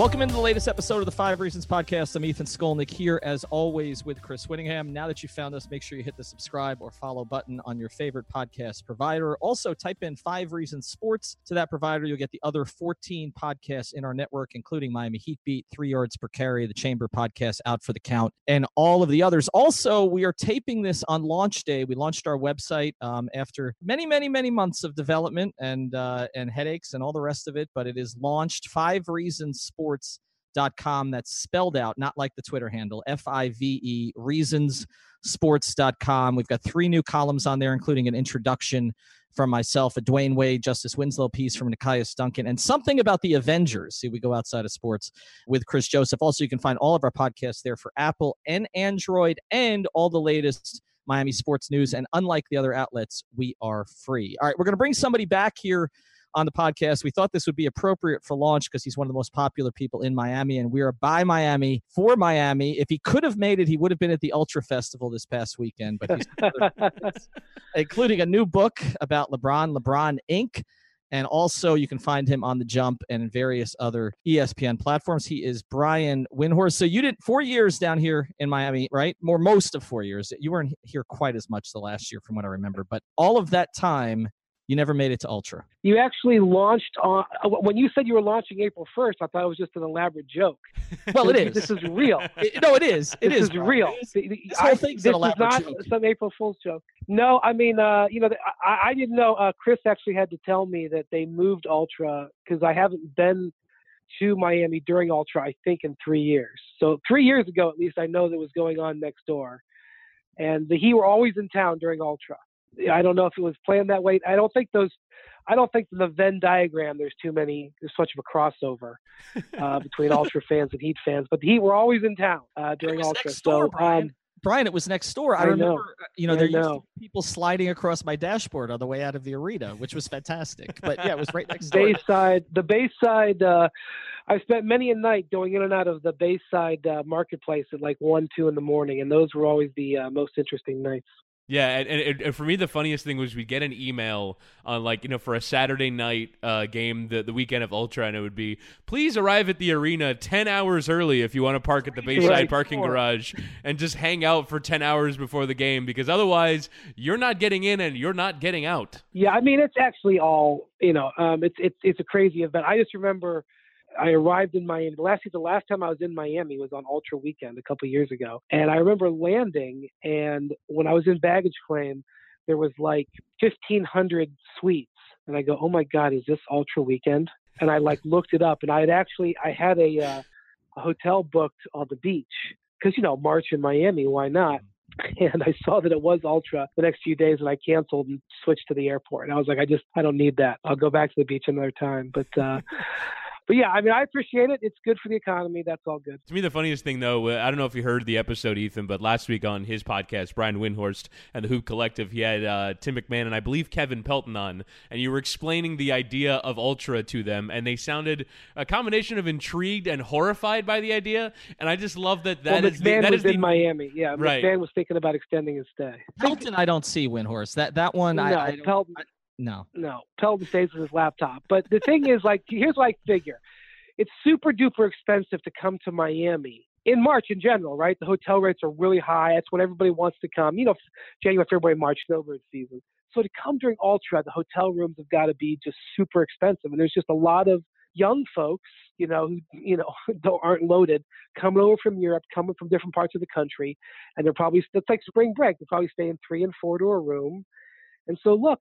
Welcome into the latest episode of the Five Reasons Podcast. I'm Ethan Skolnick here, as always, with Chris Whittingham. Now that you found us, make sure you hit the subscribe or follow button on your favorite podcast provider. Also, type in Five Reasons Sports to that provider. You'll get the other 14 podcasts in our network, including Miami Heat Beat, Three Yards Per Carry, the Chamber Podcast, Out for the Count, and all of the others. Also, we are taping this on launch day. We launched our website um, after many, many, many months of development and uh, and headaches and all the rest of it, but it is launched. Five Reasons Sports sports.com. That's spelled out, not like the Twitter handle, F I V E, reasonssports.com. We've got three new columns on there, including an introduction from myself, a Dwyane Wade, Justice Winslow piece from Nekias Duncan, and something about the Avengers. See, we go outside of sports with Chris Joseph. Also, you can find all of our podcasts there for Apple and Android and all the latest Miami sports news. And unlike the other outlets, we are free. All right, we're going to bring somebody back here on the podcast. We thought this would be appropriate for launch because he's one of the most popular people in Miami, and we are by Miami for Miami. If he could have made it, he would have been at the Ultra Festival this past weekend, but he's including a new book about LeBron, LeBron Inc. And also, you can find him on the jump and various other ESPN platforms. He is Brian Windhorst. So you did four years down here in Miami, right? More most of four years. You weren't here quite as much the last year, from what I remember. But all of that time, you never made it to Ultra. You actually launched on when you said you were launching April 1st. I thought it was just an elaborate joke. Well, it is. This is real. It, no, it is. It this is, is real. This, this whole thing's this an elaborate is not joke. some April Fool's joke. No, I mean, uh, you know, I, I didn't know. Uh, Chris actually had to tell me that they moved Ultra because I haven't been to Miami during Ultra, I think, in three years. So three years ago, at least, I know that was going on next door, and the He were always in town during Ultra. I don't know if it was planned that way. I don't think those. I don't think the Venn diagram. There's too many. There's such of a crossover uh, between Ultra fans and Heat fans. But the Heat were always in town uh, during was Ultra. next door, so Brian. um, Brian, it was next door. I, I remember, uh, you know, I there used to be people sliding across my dashboard on the way out of the arena, which was fantastic. But yeah, it was right next door. Bayside, the Bayside. Uh, I spent many a night going in and out of the Bayside uh, marketplace at like one, two in the morning, and those were always the uh, most interesting nights. Yeah, and, and, and for me, the funniest thing was we'd get an email on like you know for a Saturday night uh, game, the the weekend of Ultra, and it would be please arrive at the arena ten hours early if you want to park at the Bayside Right. parking Sure. garage and just hang out for ten hours before the game because otherwise you're not getting in and you're not getting out. Yeah, I mean it's actually all you know. Um, it's it's it's a crazy event. I just remember I arrived in Miami. The last the last time I was in Miami was on Ultra Weekend a couple years ago, and I remember landing. And when I was in baggage claim, there was like fifteen hundred suites, and I go, "Oh my God, is this Ultra Weekend?" And I like looked it up, and I had actually I had a, uh, a hotel booked on the beach because you know March in Miami, why not? and I saw that it was Ultra the next few days, and I canceled and switched to the airport. And I was like, I just, I don't need that. I'll go back to the beach another time. But, uh, but yeah, I mean, I appreciate it. It's good for the economy. That's all good. To me, the funniest thing, though, uh, I don't know if you heard the episode, Ethan, but last week on his podcast, Brian Windhorst and the Hoop Collective, he had uh, Tim McMahon and I believe Kevin Pelton on, and you were explaining the idea of Ultra to them, and they sounded a combination of intrigued and horrified by the idea. And I just love that that well, is the, that was is the, Miami. Yeah, Right. McMahon was thinking about extending his stay. Pelton, I don't see Windhorst. That that one, no, I, I don't, Pelton, no. no, Pelton stays with his laptop. But the thing is, like, here's what I figure: it's super duper expensive to come to Miami in March in general, right? The hotel rates are really high. That's when everybody wants to come. You know, January, February, March, snowbird season. So to come during Ultra, the hotel rooms have got to be just super expensive, and there's just a lot of young folks, you know, who you know aren't loaded, coming over from Europe, coming from different parts of the country, and they're probably it's like spring break. They're probably staying three and four to a room, and so look,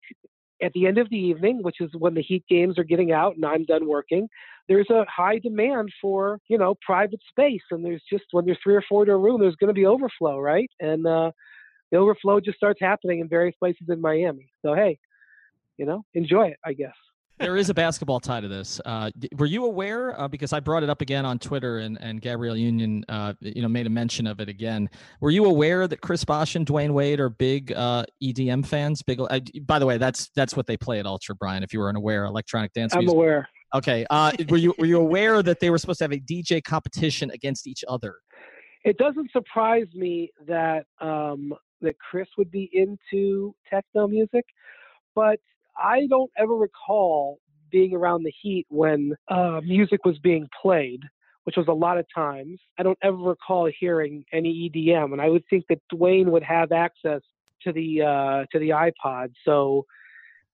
at the end of the evening, which is when the Heat games are getting out and I'm done working, there's a high demand for you know private space, and there's just when there's three or four to a room, there's going to be overflow, right? And uh, the overflow just starts happening in various places in Miami. So hey, you know, enjoy it, I guess. There is a basketball tie to this. Uh, were you aware? Uh, because I brought it up again on Twitter, and, and Gabrielle Union, uh, you know, made a mention of it again. Were you aware that Chris Bosh and Dwyane Wade are big uh, EDM fans? Big. By the way, that's that's what they play at Ultra, Brian. If you were unaware, electronic dance. I'm music. aware. Okay. Uh, were you were you aware that they were supposed to have a DJ competition against each other? It doesn't surprise me that um, that Chris would be into techno music, but I don't ever recall being around the Heat when uh, music was being played, which was a lot of times. I don't ever recall hearing any EDM, and I would think that Dwyane would have access to the uh, to the iPod. So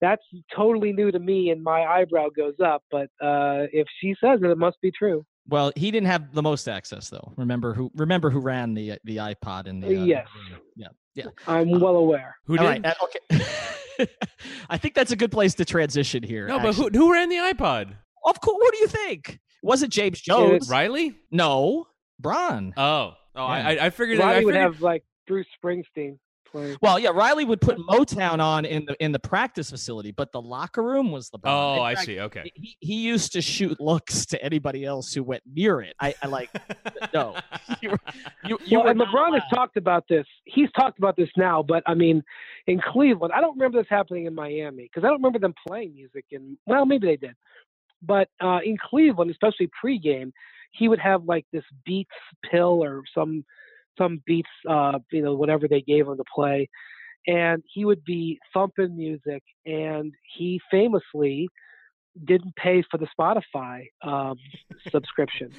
that's totally new to me, and my eyebrow goes up. But uh, if she says it, it must be true. Well, he didn't have the most access though. Remember who? Remember who ran the the iPod in the? Uh, yes. Yeah. Yeah. I'm well aware. Who did? right. uh, okay. I think that's a good place to transition here. no, but who, who ran the iPod? Of course. What do you think? Was it James Jones? Riley? No, Braun. Oh, oh, I, Yeah. I- I figured. Riley I would have like Bruce Springsteen playing. Well, yeah, Riley would put Motown on in the in the practice facility, but the locker room was LeBron. oh, In I see. Okay. He, he used to shoot looks to anybody else who went near it. I, I like no. You, were- you, you well, and not LeBron has talked about this. He's talked about this now, but I mean, in Cleveland, I don't remember this happening in Miami because I don't remember them playing music. And well, maybe they did, but uh, in Cleveland, especially pregame, he would have like this Beats pill or some some Beats, uh, you know, whatever they gave him to play, and he would be thumping music. And he famously didn't pay for the Spotify um, subscription.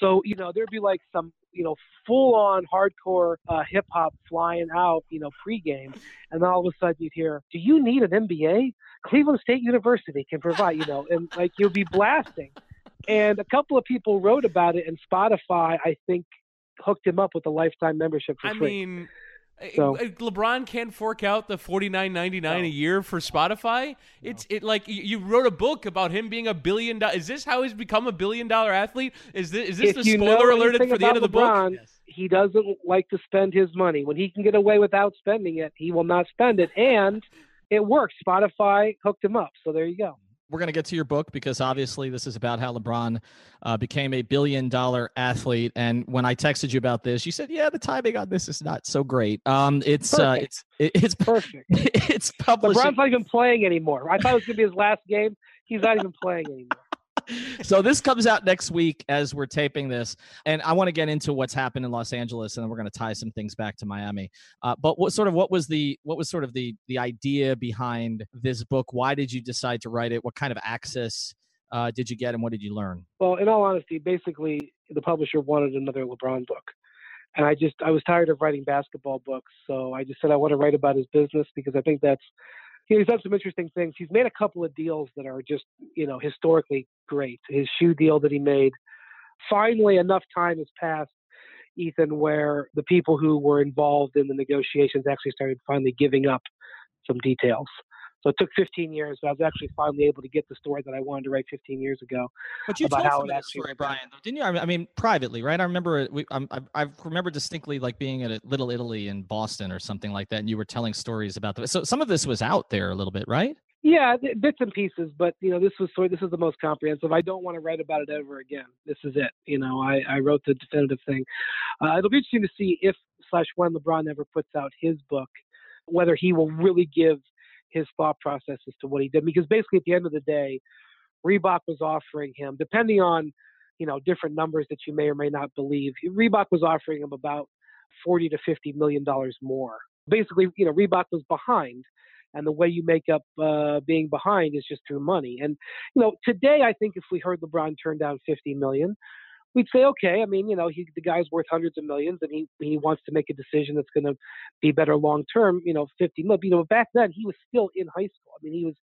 So, you know, there'd be like some, you know, full on hardcore uh, hip hop flying out, you know, pregame. And then all of a sudden you'd hear, Do you need an MBA? Cleveland State University can provide, you know, and like you'd be blasting. And a couple of people wrote about it, and Spotify, I think, hooked him up with a lifetime membership for I free. mean, So- LeBron can't fork out the forty nine ninety nine a year for Spotify. It's it like you, you wrote a book about him being a billion. Do- is this how he's become a billion dollar athlete? Is this is this if the spoiler alert for the end of about the book? LeBron, he doesn't like to spend his money. When he can get away without spending it, he will not spend it. And it works. Spotify hooked him up. So there you go. We're going to get to your book because obviously this is about how LeBron uh, became a billion dollar athlete. And when I texted you about this, you said, "Yeah, the timing on this is not so great." Um, it's uh, it's it, it's Perfect. it's published. LeBron's not even playing anymore. I thought it was going to be his last game. He's not even playing anymore. So this comes out next week as we're taping this and i want to get into what's happened in los angeles and then we're going to tie some things back to miami uh, but what sort of what was the what was sort of the the idea behind this book why did you decide to write it what kind of access uh, did you get and what did you learn Well, in all honesty, basically, the publisher wanted another LeBron book. And I just, I was tired of writing basketball books. So I just said, I want to write about his business because I think that's, you know, he's done some interesting things. He's made a couple of deals that are just, you know, historically great. His shoe deal that he made. Finally, enough time has passed, Ethan, where the people who were involved in the negotiations actually started finally giving up some details. So it took 15 years, but I was actually finally able to get the story that I wanted to write 15 years ago. but you About told how some it of this actually story brian though, didn't you I mean- privately right i remember we, I, I remember distinctly like being at a little italy in boston or something like that and you were telling stories about the so some of this was out there a little bit right Yeah, bits and pieces, but you know, this was sort. This is the most comprehensive. I don't want to write about it ever again. This is it. You know, I, I wrote the definitive thing. Uh, it'll be interesting to see if slash when LeBron ever puts out his book, whether he will really give his thought process as to what he did. Because basically, at the end of the day, Reebok was offering him, depending on you know different numbers that you may or may not believe, Reebok was offering him about forty to fifty million dollars more. Basically, you know, Reebok was behind and the way you make up uh, being behind is just through money. And you know, today I think if we heard LeBron turn down 50 million, we'd say, okay. I mean, you know, he the guy's worth hundreds of millions, and he he wants to make a decision that's going to be better long term. You know, fifty. 50 million. You know, back then he was still in high school. I mean, he was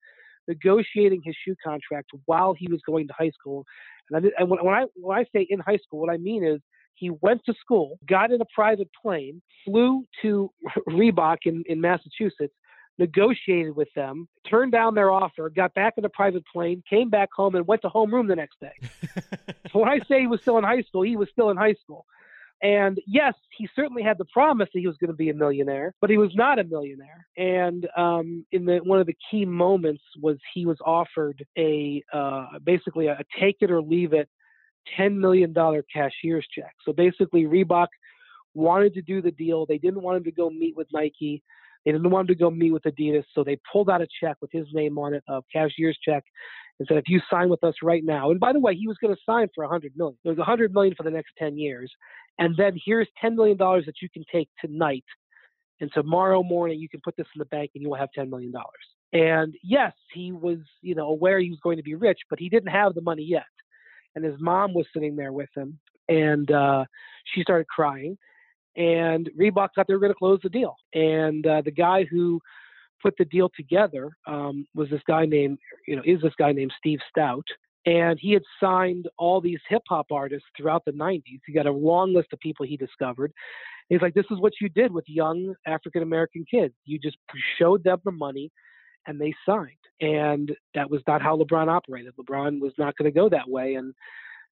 negotiating his shoe contract while he was going to high school. And, I, and when, when I when I say in high school, what I mean is he went to school, got in a private plane, flew to Reebok in, in Massachusetts, negotiated with them, turned down their offer, got back in a private plane, came back home, and went to homeroom the next day. so when I say he was still in high school, he was still in high school. And yes, he certainly had the promise that he was going to be a millionaire, but he was not a millionaire. And um, in the one of the key moments was he was offered a uh, basically a take it or leave it $10 million cashier's check. So basically, Reebok wanted to do the deal. They didn't want him to go meet with Nike. They didn't want him to go meet with Adidas. So they pulled out a check with his name on it, a cashier's check, and said, if you sign with us right now, and by the way, he was going to sign for 100 million. It was 100 million for the next 10 years, and then here's 10 million dollars that you can take tonight, and tomorrow morning you can put this in the bank and you will have 10 million dollars. And yes, he was, you know, aware he was going to be rich, but he didn't have the money yet and his mom was sitting there with him, and uh, she started crying. And Reebok thought they were going to close the deal. And uh, the guy who put the deal together um, was this guy named, you know, is this guy named Steve Stoute. And he had signed all these hip hop artists throughout the 90s. He got a long list of people he discovered. He's like, this is what you did with young African American kids. You just showed them the money and they signed. And that was not how LeBron operated. LeBron was not going to go that way, and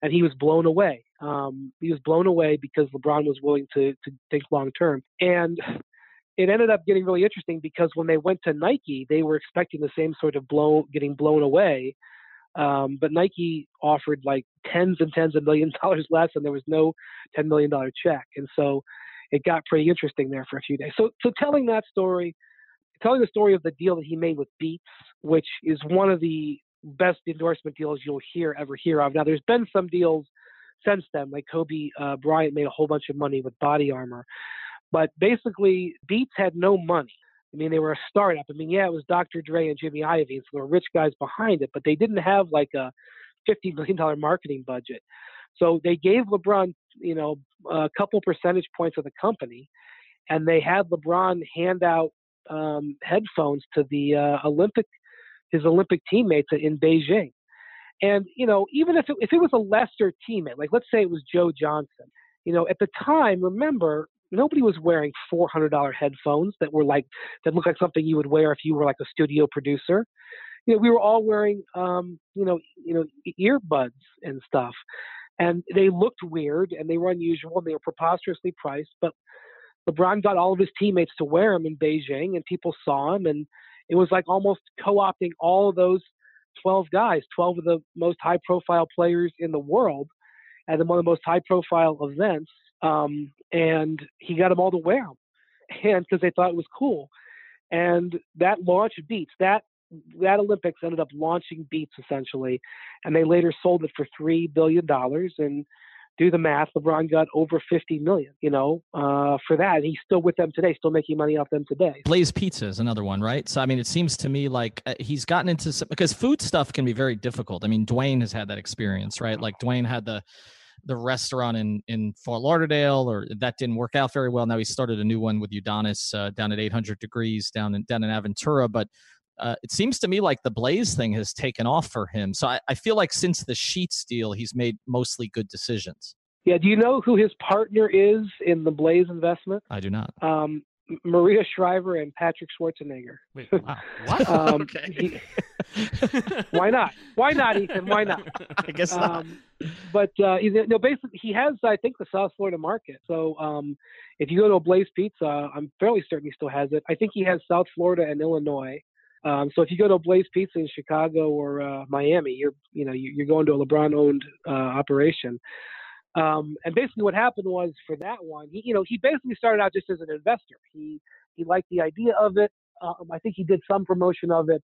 and he was blown away. Um, he was blown away because LeBron was willing to to think long term. And it ended up getting really interesting because when they went to Nike, they were expecting the same sort of blow getting blown away. Um, but Nike offered like tens and tens of millions of dollars less, and there was no ten million dollar check. And so it got pretty interesting there for a few days. So, so telling that story, telling the story of the deal that he made with Beats, which is one of the best endorsement deals you'll hear ever hear of. Now, there's been some deals since then, like Kobe uh, Bryant made a whole bunch of money with Body Armor, but basically Beats had no money. I mean, they were a startup. I mean, yeah, it was Dr. Dre and Jimmy Iovine, so there were rich guys behind it, but they didn't have like a $50 million marketing budget. So they gave LeBron, you know, a couple percentage points of the company, and they had LeBron hand out um, headphones to the uh, Olympic his Olympic teammates in Beijing. And you know, even if it, if it was a lesser teammate, like let's say it was Joe Johnson, you know, at the time, remember nobody was wearing four hundred dollar headphones that were like that looked like something you would wear if you were like a studio producer. You know, we were all wearing um, you know, you know, earbuds and stuff. And they looked weird and they were unusual and they were preposterously priced, but LeBron got all of his teammates to wear them in Beijing, and people saw him, and it was like almost co-opting all of those 12 guys, 12 of the most high-profile players in the world, at one of the most high-profile events, um, and he got them all to wear them, and because they thought it was cool, and that launched Beats. That that Olympics ended up launching Beats essentially, and they later sold it for three billion dollars and do the math. LeBron got over 50 million, you know, uh, for that. He's still with them today, still making money off them today. Blaze Pizza is another one, right? So, I mean, it seems to me like uh, he's gotten into some, because food stuff can be very difficult. I mean, Dwyane has had that experience, right? Like Dwyane had the, the restaurant in, in Fort Lauderdale, or that didn't work out very well. Now he started a new one with Udonis uh, down at 800 degrees down in down in Aventura. But uh, it seems to me like the Blaze thing has taken off for him. So I, I feel like since the Sheetz deal, he's made mostly good decisions. Yeah. Do you know who his partner is in the Blaze investment? I do not. Um, Maria Shriver and Patrick Schwarzenegger. Wait, wow. What? um, okay. he, why not? Why not, Ethan? Why not? I guess not. Um, but uh, he's, no, basically, he has, I think, the South Florida market. So um, if you go to a Blaze Pizza, I'm fairly certain he still has it. I think he has South Florida and Illinois. Um, so if you go to Blaze Pizza in Chicago or uh, Miami, you're you know you're going to a LeBron-owned uh, operation. Um, and basically, what happened was for that one, he you know he basically started out just as an investor. He he liked the idea of it. Um, I think he did some promotion of it,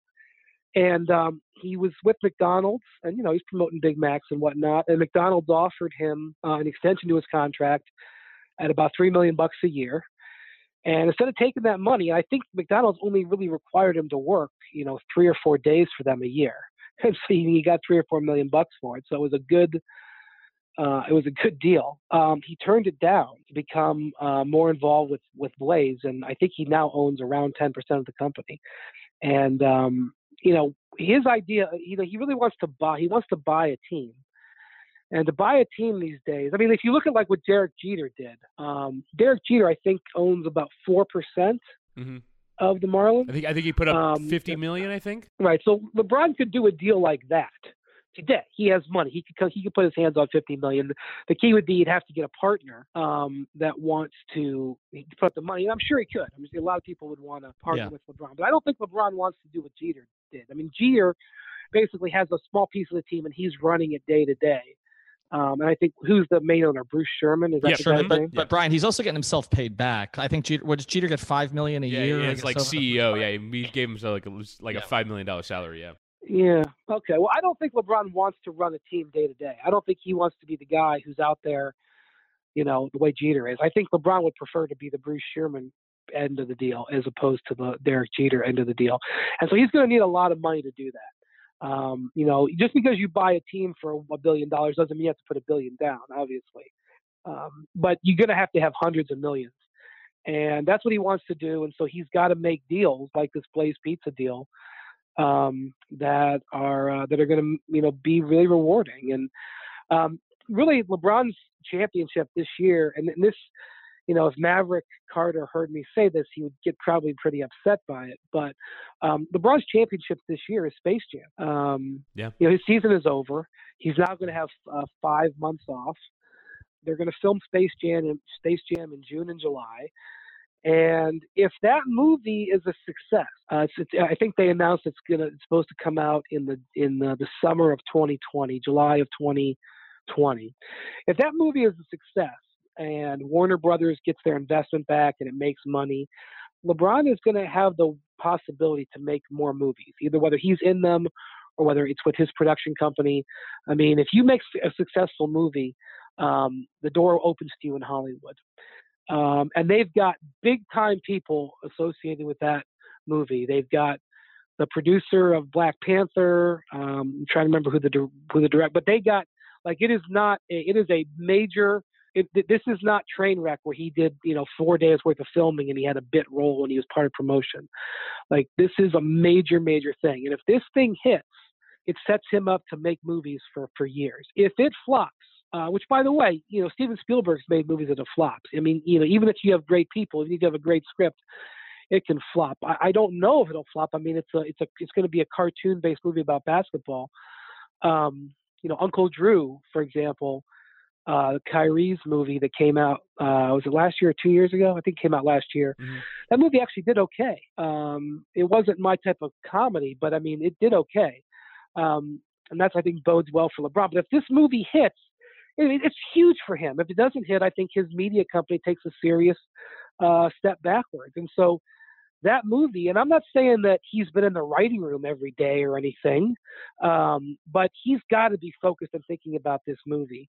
and um, he was with McDonald's, and you know he's promoting Big Macs and whatnot. And McDonald's offered him uh, an extension to his contract at about three million bucks a year. And instead of taking that money, I think McDonald's only really required him to work, you know, three or four days for them a year. And so he got three or four million bucks for it. So it was a good, uh, it was a good deal. Um, he turned it down to become uh, more involved with with Blaze, and I think he now owns around ten percent of the company. And um, you know, his idea, you know, he really wants to buy. He wants to buy a team. And to buy a team these days, I mean, if you look at like what Derek Jeter did, um, Derek Jeter, I think, owns about four percent Mhm. of the Marlins. I think I think he put up Um, fifty million. I think. Right. So LeBron could do a deal like that today. He has money. He could he could put his hands on 50 million. The key would be he'd have to get a partner um, that wants to put up the money. And I'm sure he could. I mean, a lot of people would want to partner yeah. with LeBron, but I don't think LeBron wants to do what Jeter did. I mean, Jeter basically has a small piece of the team and he's running it day to day. Um, and I think who's the main owner? Bruce Sherman. Is that yeah, Sherman, but, but, Brian, he's also getting himself paid back. I think Jeter. What does Jeter get? Five million a yeah, year. Yeah, it's like CEO. Yeah, he gave himself like a like yeah. a five million dollar salary. Yeah. Yeah. Okay. Well, I don't think LeBron wants to run a team day to day. I don't think he wants to be the guy who's out there, you know, the way Jeter is. I think LeBron would prefer to be the Bruce Sherman end of the deal as opposed to the Derek Jeter end of the deal. And so he's going to need a lot of money to do that. Um, you know, just because you buy a team for a billion dollars doesn't mean you have to put a billion down, obviously. Um, but you're going to have to have hundreds of millions. And that's what he wants to do. And so he's got to make deals like this Blaze Pizza deal um, that are uh, that are going to you know be really rewarding. And um, really, LeBron's championship this year, and this, you know, if Maverick Carter heard me say this, he would get probably pretty upset by it. But um, LeBron's championship this year is Space Jam. Um, yeah. You know, his season is over. He's now going to have uh, five months off. They're going to film Space Jam in Space Jam in June and July. And if that movie is a success, uh, it's, I think they announced it's gonna it's supposed to come out in the in the, the summer of 2020, July of 2020. If that movie is a success and Warner Brothers gets their investment back and it makes money, LeBron is going to have the possibility to make more movies, either whether he's in them or whether it's with his production company. I mean, if you make a successful movie, um, the door opens to you in Hollywood. Um, and they've got big time people associated with that movie. They've got the producer of Black Panther. Um, I'm trying to remember who the who the direct, but they got like it is not a, it is a major. It, this is not Trainwreck where he did you know four days worth of filming and he had a bit role and he was part of promotion. Like this is a major major thing, and if this thing hits, it sets him up to make movies for for years. If it flops, uh, which, by the way, you know, Steven Spielberg's made movies that have flopped. I mean, you know, even if you have great people, if you have a great script, it can flop. I, I don't know if it'll flop. I mean, it's a, it's a, it's going to be a cartoon-based movie about basketball. Um, you know, Uncle Drew, for example, uh, Kyrie's movie that came out, uh, was it last year or two years ago? I think it came out last year. Mm-hmm. That movie actually did okay. Um, it wasn't my type of comedy, but I mean, it did okay. Um, and that's, I think, bodes well for LeBron. But if this movie hits, it's huge for him. If it doesn't hit, I think his media company takes a serious uh, step backwards. And so that movie, and I'm not saying that he's been in the writing room every day or anything, um, but he's got to be focused on thinking about this movie.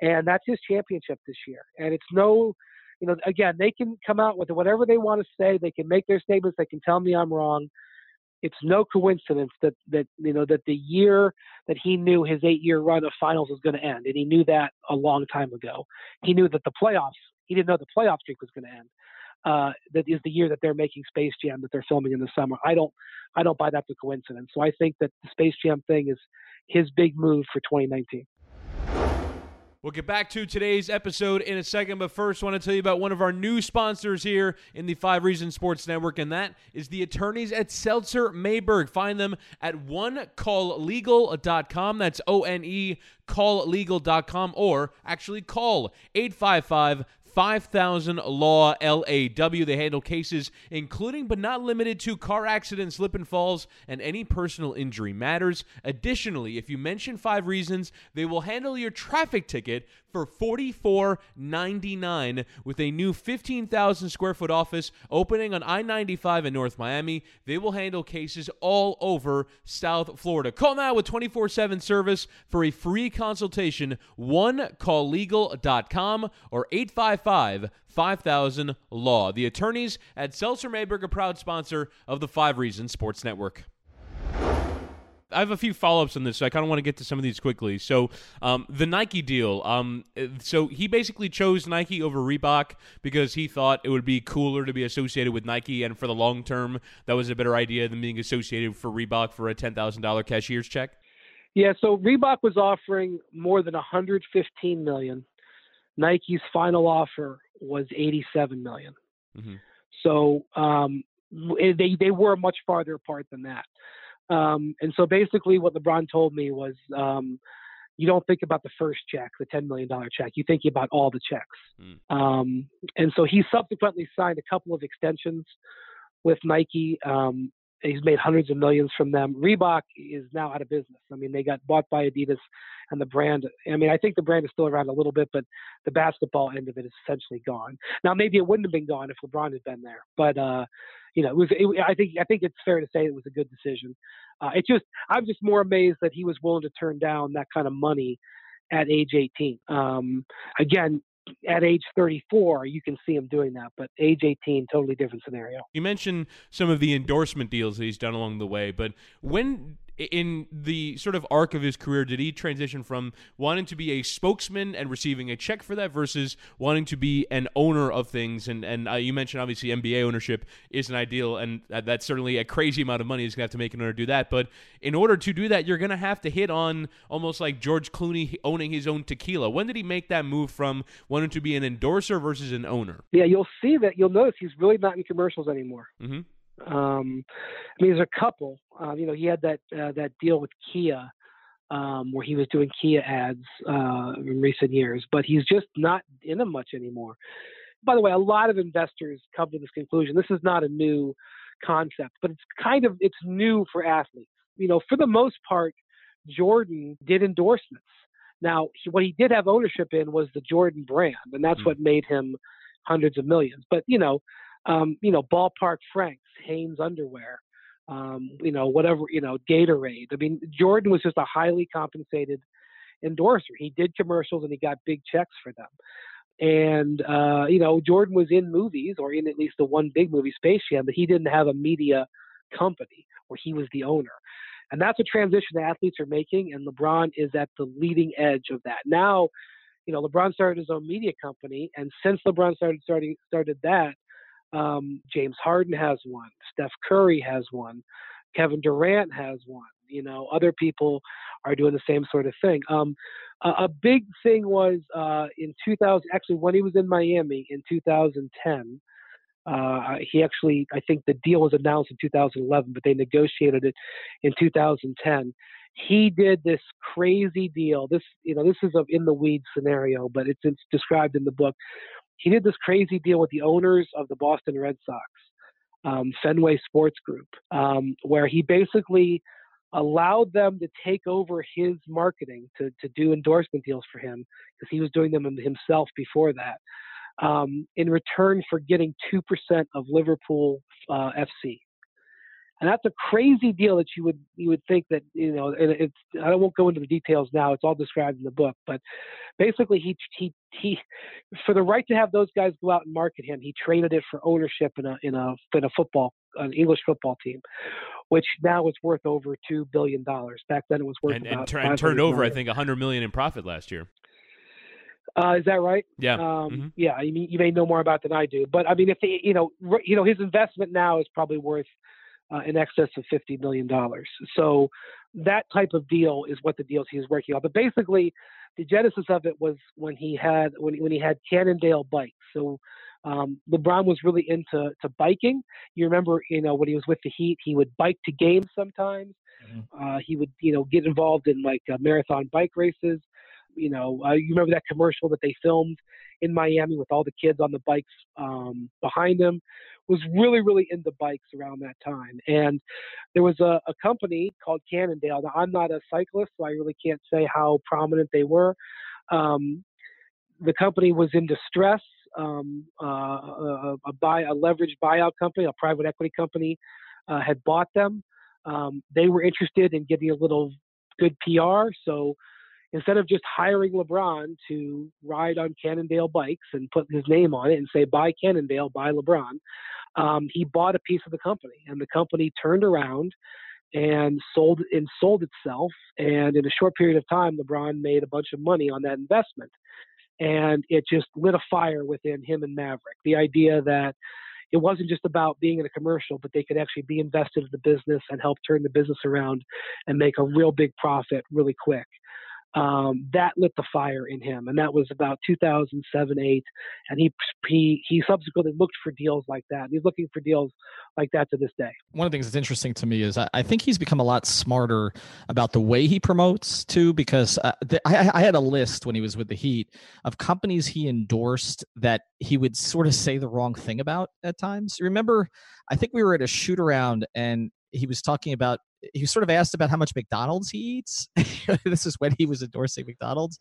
And that's his championship this year. And it's no, you know, again, they can come out with whatever they want to say. They can make their statements. They can tell me I'm wrong it's no coincidence that that you know that the year that he knew his eight-year run of finals was going to end, and he knew that a long time ago. He knew that the playoffs. He didn't know the playoff streak was going to end. Uh, that is the year that they're making Space Jam that they're filming in the summer. I don't I don't buy that's a coincidence. So I think that the Space Jam thing is his big move for 2019. We'll get back to today's episode in a second, but first, I want to tell you about one of our new sponsors here in the Five Reasons Sports Network, and that is the attorneys at Seltzer Mayberg. Find them at onecalllegal.com. That's O N E calllegal.com, or actually call 855 5000 Law LAW. They handle cases including but not limited to car accidents, slip and falls, and any personal injury matters. Additionally, if you mention five reasons, they will handle your traffic ticket for $44.99 with a new 15,000 square foot office opening on I 95 in North Miami. They will handle cases all over South Florida. Call now with 24 7 service for a free consultation. One OneCallLegal.com or 855 5000 Law. The attorneys at Seltzer Mayberg, a proud sponsor of the Five Reasons Sports Network. I have a few follow ups on this, so I kind of want to get to some of these quickly. So, um, the Nike deal. Um, so he basically chose Nike over Reebok because he thought it would be cooler to be associated with Nike, and for the long term, that was a better idea than being associated for Reebok for a ten thousand dollar cashier's check. Yeah, so Reebok was offering more than 115 million. Nike's final offer was 87 million. Mm-hmm. So um, they they were much farther apart than that. Um, and so basically, what LeBron told me was, um, you don't think about the first check, the $10 million check. You think about all the checks. Mm. Um, and so he subsequently signed a couple of extensions with Nike. Um, he's made hundreds of millions from them. Reebok is now out of business. I mean, they got bought by Adidas, and the brand. I mean, I think the brand is still around a little bit, but the basketball end of it is essentially gone. Now, maybe it wouldn't have been gone if LeBron had been there, but uh, you know, it was. It, I think I think it's fair to say it was a good decision. Uh, it just I'm just more amazed that he was willing to turn down that kind of money at age 18. Um, again, at age 34, you can see him doing that, but age 18, totally different scenario. You mentioned some of the endorsement deals that he's done along the way, but when in the sort of arc of his career did he transition from wanting to be a spokesman and receiving a check for that versus wanting to be an owner of things? And and uh, you mentioned obviously NBA ownership is an ideal and that's certainly a crazy amount of money he's going to have to make in order to do that. But in order to do that you're going to have to hit on almost like George Clooney owning his own tequila. When did he make that move from wanting to be an endorser versus an owner? Yeah you'll see that you'll notice he's really not in commercials anymore. Mm-hmm. Um, I mean, there's a couple. Uh, you know, he had that uh, that deal with Kia, um, where he was doing Kia ads uh, in recent years, but he's just not in them much anymore. By the way, a lot of investors come to this conclusion. This is not a new concept, but it's kind of it's new for athletes. You know, for the most part, Jordan did endorsements. Now, what he did have ownership in was the Jordan brand, and that's mm-hmm. what made him hundreds of millions. But you know, um, you know, ballpark Franks, Hanes underwear, um, you know, whatever, you know, Gatorade. I mean, Jordan was just a highly compensated endorser. He did commercials and he got big checks for them. And uh, you know, Jordan was in movies or in at least the one big movie, Space Jam, but he didn't have a media company where he was the owner. And that's a transition that athletes are making, and LeBron is at the leading edge of that. Now, you know, LeBron started his own media company, and since LeBron started starting started that, um, James Harden has one. Steph Curry has one. Kevin Durant has one. You know, other people are doing the same sort of thing. Um, a, a, big thing was uh, in 2000, actually, when he was in Miami in 2010. Uh, he actually, I think the deal was announced in 2011, but they negotiated it in 2010. He did this crazy deal. This, you know, this is a in the weeds scenario, but it's, it's described in the book he did this crazy deal with the owners of the Boston Red Sox, um, Fenway Sports Group, um, where he basically allowed them to take over his marketing to, to do endorsement deals for him because he was doing them himself before that. Um, in return for getting 2% of Liverpool uh, FC and that's a crazy deal that you would you would think that you know and it's I won't go into the details now it's all described in the book but basically he he he for the right to have those guys go out and market him he traded it for ownership in a in a in a football an English football team which now is worth over two billion dollars back then it was worth and, about and, and turned over I think a hundred million in profit last year uh, is that right? Yeah. Um, mm-hmm. Yeah. I mean, you may know more about than I do, but I mean, if he, you know, you know, his investment now is probably worth uh, in excess of $50 million. So that type of deal is what the deals he was working on. But basically, the genesis of it was when he had when he, when he had Cannondale bikes. So um, LeBron was really into to biking. You remember, you know, when he was with the Heat, he would bike to games sometimes. Mm-hmm. Uh, he would, you know, get involved in like uh, marathon bike races. You know, uh, you remember that commercial that they filmed in Miami with all the kids on the bikes um, behind them, was really, really into bikes around that time. And there was a, a company called Cannondale. Now, I'm not a cyclist, so I really can't say how prominent they were. Um, the company was in distress. Um, uh, a, a, buy, a leveraged buyout company, a private equity company, uh, had bought them. Um, they were interested in getting a little good PR, so instead of just hiring LeBron to ride on Cannondale bikes and put his name on it and say buy Cannondale, buy LeBron, um, he bought a piece of the company, and the company turned around and sold and sold itself. And in a short period of time, LeBron made a bunch of money on that investment, and it just lit a fire within him and Maverick. The idea that it wasn't just about being in a commercial, but they could actually be invested in the business and help turn the business around and make a real big profit really quick. Um, that lit the fire in him, and that was about 2007, eight. And he he he subsequently looked for deals like that. He's looking for deals like that to this day. One of the things that's interesting to me is I, I think he's become a lot smarter about the way he promotes too. Because uh, the, I, I had a list when he was with the Heat of companies he endorsed that he would sort of say the wrong thing about at times. Remember, I think we were at a shoot around and he was talking about he was sort of asked about how much McDonald's he eats. this is when he was endorsing McDonald's,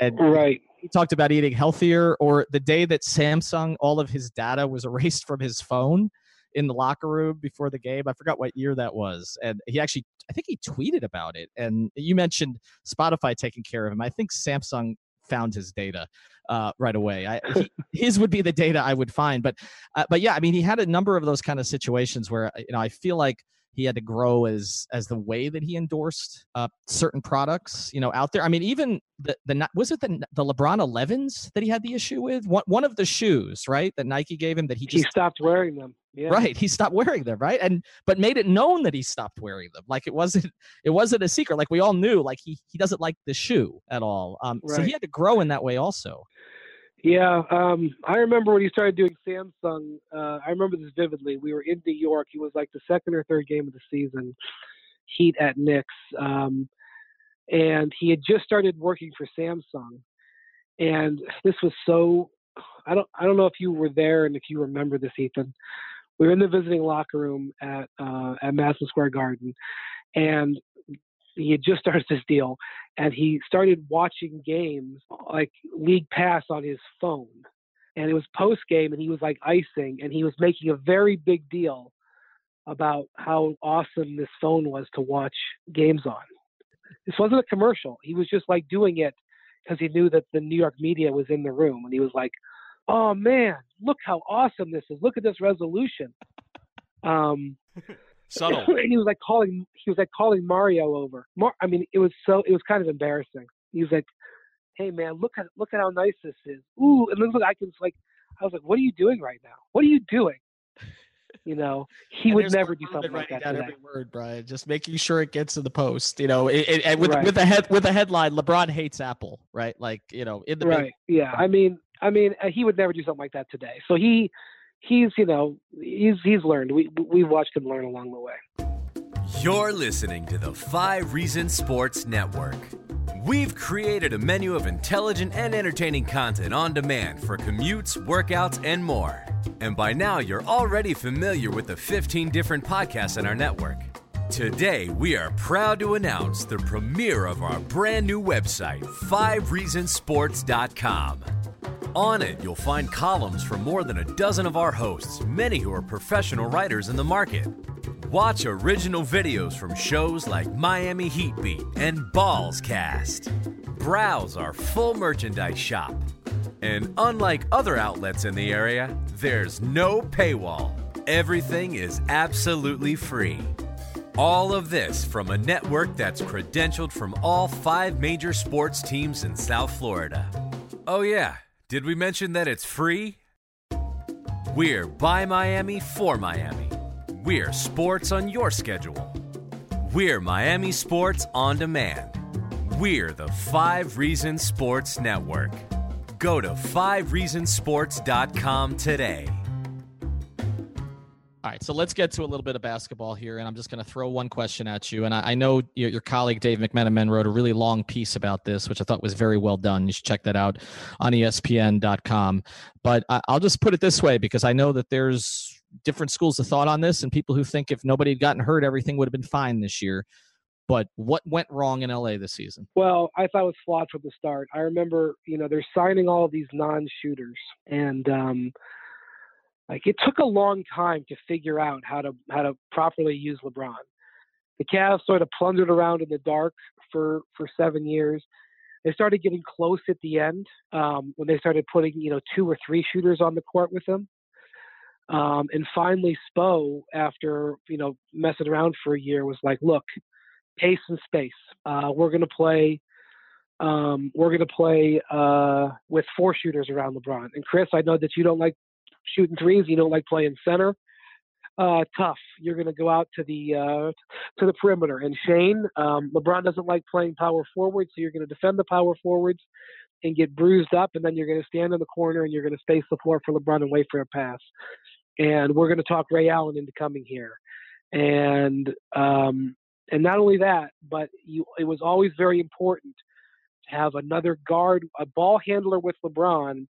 and right. He talked about eating healthier, or the day that Samsung all of his data was erased from his phone in the locker room before the game. I forgot what year that was, and he actually, I think he tweeted about it. And you mentioned Spotify taking care of him. I think Samsung found his data uh, right away. I, he, his would be the data I would find, but uh, but yeah, I mean, he had a number of those kind of situations where you know I feel like he had to grow as as the way that he endorsed uh, certain products you know out there. I mean even the the was it the the lebron 11s that he had the issue with? One, one of the shoes right that nike gave him that he just he stopped wearing them. Yeah. right he stopped wearing them right? And but made it known that he stopped wearing them. Like it wasn't it wasn't a secret. Like we all knew like he he doesn't like the shoe at all. Um right. so he had to grow in that way also yeah, um, I remember when he started doing Samsung. Uh, I remember this vividly. We were in New York. He was like the second or third game of the season, Heat at Knicks, um, and he had just started working for Samsung. And this was so. I don't. I don't know if you were there and if you remember this, Ethan. We were in the visiting locker room at uh, at Madison Square Garden, and he had just started this deal and he started watching games like league pass on his phone. And it was post game and he was like icing and he was making a very big deal about how awesome this phone was to watch games on. This wasn't a commercial. He was just like doing it because he knew that the new york media was in the room and he was like oh man look how awesome this is. Look at this resolution. Um Subtle. and he was like calling he was like calling Mario over. Mar- I mean, it was so it was kind of embarrassing. He was like, "Hey man, look at look at how nice this is." Ooh, and then look, I can like, I was like, "What are you doing right now? What are you doing?" You know, he would never do something like that. Down every word, Brian. Just making sure it gets to the post. You know, it, it, with right. with a head with a headline, LeBron hates Apple, right? Like you know, in the right. Big- yeah, I mean, I mean, uh, he would never do something like that today. So he he's you know he's he's learned. We we've watched him learn along the way. You're listening to the Five Reasons Sports Network. We've created a menu of intelligent and entertaining content on demand for commutes, workouts, and more. And by now, you're already familiar with the 15 different podcasts in our network. Today, we are proud to announce the premiere of our brand new website, 5reasonsports.com. On it, you'll find columns from more than a dozen of our hosts, many who are professional writers in the market. Watch original videos from shows like Miami Heat Beat and Balls Cast. Browse our full merchandise shop. And unlike other outlets in the area, there's no paywall. Everything is absolutely free. All of this from a network that's credentialed from all five major sports teams in South Florida. Oh, yeah. Did we mention that it's free? We're by Miami for Miami. We're sports on your schedule. We're Miami Sports on Demand. We're the Five Reasons Sports Network. Go to 5reasonsports.com today. All right, so let's get to a little bit of basketball here, and I'm just going to throw one question at you. And I, I know your, your, colleague Dave McMenamin wrote a really long piece about this, which I thought was very well done. You should check that out on ESPN.com. But I, I'll just put it this way because I know that there's different schools of thought on this, and people who think if nobody had gotten hurt, everything would have been fine this year. But what went wrong in LA this season? Well, I thought it was flawed from the start. I remember, you know, they're signing all of these non-shooters, and um, like it took a long time to figure out how to how to properly use LeBron. The Cavs sort of plundered around in the dark for for seven years. They started getting close at the end um, when they started putting you know two or three shooters on the court with them. Um, and finally, Spo, after you know messing around for a year, was like, "Look, pace and space. Uh, we're going to play. Um, we're going to play uh, with four shooters around LeBron." And Chris, I know that you don't like shooting threes. You don't like playing center. uh, tough. You're going to go out to the uh, to the perimeter. And Shane, um, LeBron doesn't like playing power forward, so you're going to defend the power forwards and get bruised up, and then you're going to stand in the corner and you're going to space the floor for LeBron and wait for a pass. And we're going to talk Ray Allen into coming here. And um, and not only that, but you, it was always very important to have another guard, a ball handler with LeBron,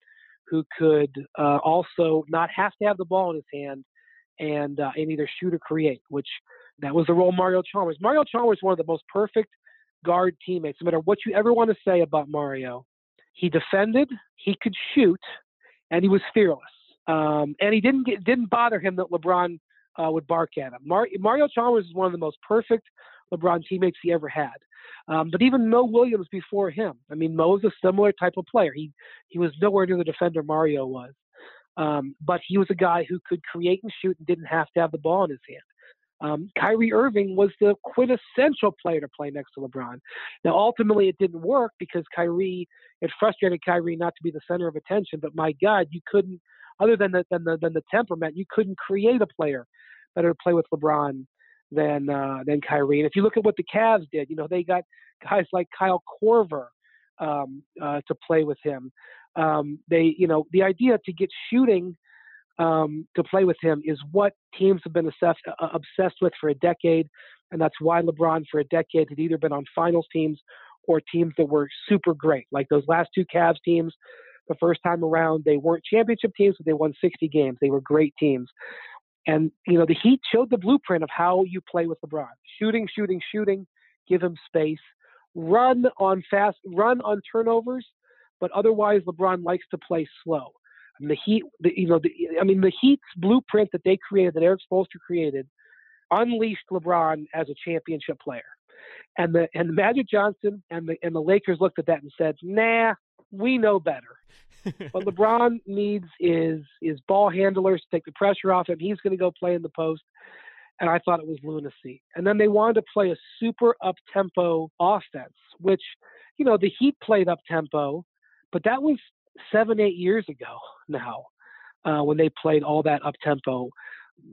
who could uh, also not have to have the ball in his hand and uh, and either shoot or create, which that was the role Mario Chalmers. Mario Chalmers one of the most perfect guard teammates. No matter what you ever want to say about Mario, he defended, he could shoot, and he was fearless. Um, and he didn't get, didn't bother him that LeBron uh, would bark at him. Mar- Mario Chalmers is one of the most perfect LeBron teammates he ever had. Um, but even Mo Williams before him, I mean, Mo was a similar type of player. He he was nowhere near the defender Mario was. Um, but he was a guy who could create and shoot and didn't have to have the ball in his hand. Um, Kyrie Irving was the quintessential player to play next to LeBron. Now, ultimately, it didn't work because Kyrie, it frustrated Kyrie not to be the center of attention. But my God, you couldn't, other than the, than the, than the temperament, you couldn't create a player better to play with LeBron than uh, than Kyrie. And if you look at what the Cavs did, you know they got guys like Kyle Korver um, uh, to play with him. Um, they, you know, the idea to get shooting um, to play with him is what teams have been assessed, uh, obsessed with for a decade, and that's why LeBron for a decade had either been on finals teams or teams that were super great, like those last two Cavs teams. The first time around, they weren't championship teams, but they won 60 games. They were great teams. And you know, the Heat showed the blueprint of how you play with LeBron: shooting, shooting, shooting, give him space, run on fast, run on turnovers, but otherwise LeBron likes to play slow. And the Heat, the, you know, the, I mean, the Heat's blueprint that they created, that Erik Spoelstra created, unleashed LeBron as a championship player. And the and the Magic Johnson and the and the Lakers looked at that and said, "Nah, we know better." What LeBron needs is is ball handlers to take the pressure off him. He's going to go play in the post. And I thought it was lunacy. And then they wanted to play a super up tempo offense, which, you know, the Heat played up tempo, but that was seven, eight years ago now uh, when they played all that up tempo.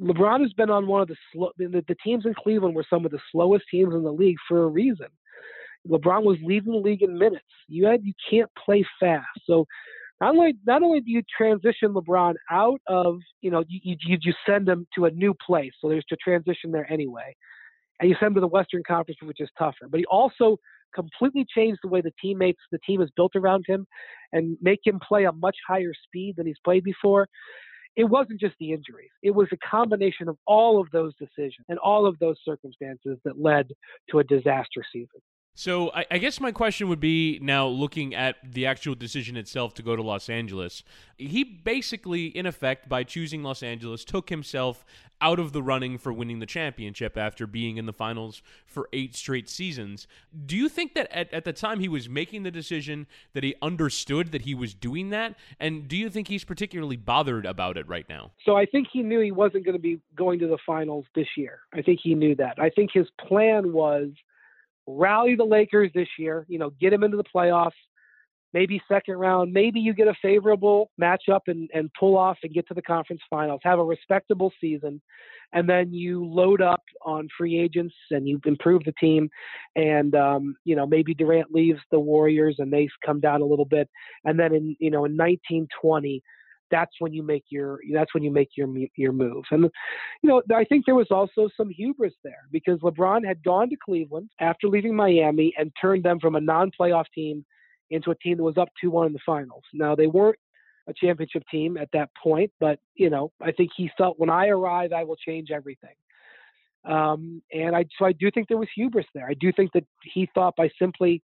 LeBron has been on one of the slow. The, the teams in Cleveland were some of the slowest teams in the league for a reason. LeBron was leading the league in minutes. You had you can't play fast. So not only not only do you transition LeBron out of you know you you, you send him to a new place, so there's to transition there anyway, and you send him to the Western Conference, which is tougher. But he also completely changed the way the teammates the team is built around him, and make him play a much higher speed than he's played before. It wasn't just the injuries; it was a combination of all of those decisions and all of those circumstances that led to a disaster season. So I, I, guess my question would be now looking at the actual decision itself to go to Los Angeles. He basically, in effect, by choosing Los Angeles, took himself out of the running for winning the championship after being in the finals for eight straight seasons. Do you think that at, at the time he was making the decision that he understood that he was doing that? And do you think he's particularly bothered about it right now? So I think he knew he wasn't going to be going to the finals this year. I think he knew that. I think his plan was – rally the Lakers this year, you know, get them into the playoffs, maybe second round, maybe you get a favorable matchup and, and pull off and get to the conference finals, have a respectable season, and then you load up on free agents and you improve the team. And, um, you know, maybe Durant leaves the Warriors and they come down a little bit. And then in, you know, in 1920, that's when you make your that's when you make your your move. And you know, I think there was also some hubris there because LeBron had gone to Cleveland after leaving Miami and turned them from a non-playoff team into a team that was up 2-1 in the finals. Now they weren't a championship team at that point, but you know, I think he felt when I arrive, I will change everything. Um, and I so I do think there was hubris there. I do think that he thought by simply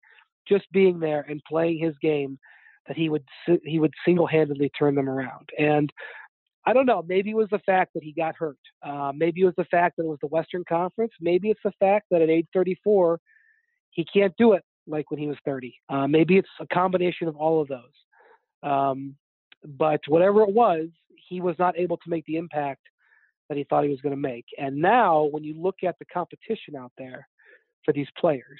just being there and playing his game that he would he would single-handedly turn them around. And I don't know. Maybe it was the fact that he got hurt. Uh, maybe it was the fact that it was the Western Conference. Maybe it's the fact that at age 34, he can't do it like when he was 30. Uh, maybe it's a combination of all of those. Um, but whatever it was, he was not able to make the impact that he thought he was going to make. And now, when you look at the competition out there for these players,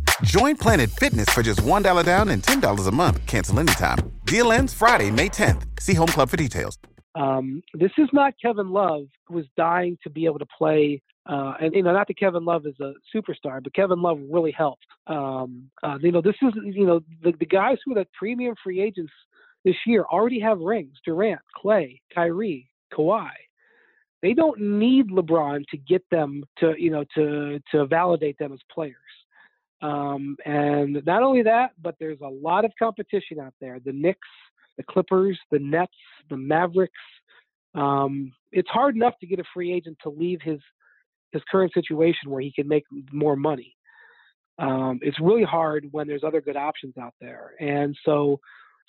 Join Planet Fitness for just $1 down and $10 a month. Cancel anytime. Deal ends Friday, May 10th. See Home Club for details. Um, this is not Kevin Love, who is dying to be able to play. Uh, and you know, not that Kevin Love is a superstar, but Kevin Love really helped. Um, uh, you know, this is you know the, the guys who are the premium free agents this year already have rings: Durant, Klay, Kyrie, Kawhi. They don't need LeBron to get them to you know to to validate them as players. Um, and not only that, but there's a lot of competition out there. The Knicks the Clippers, the Nets, the Mavericks. Um, it's hard enough to get a free agent to leave his his current situation where he can make more money. Um, it's really hard when there's other good options out there, and so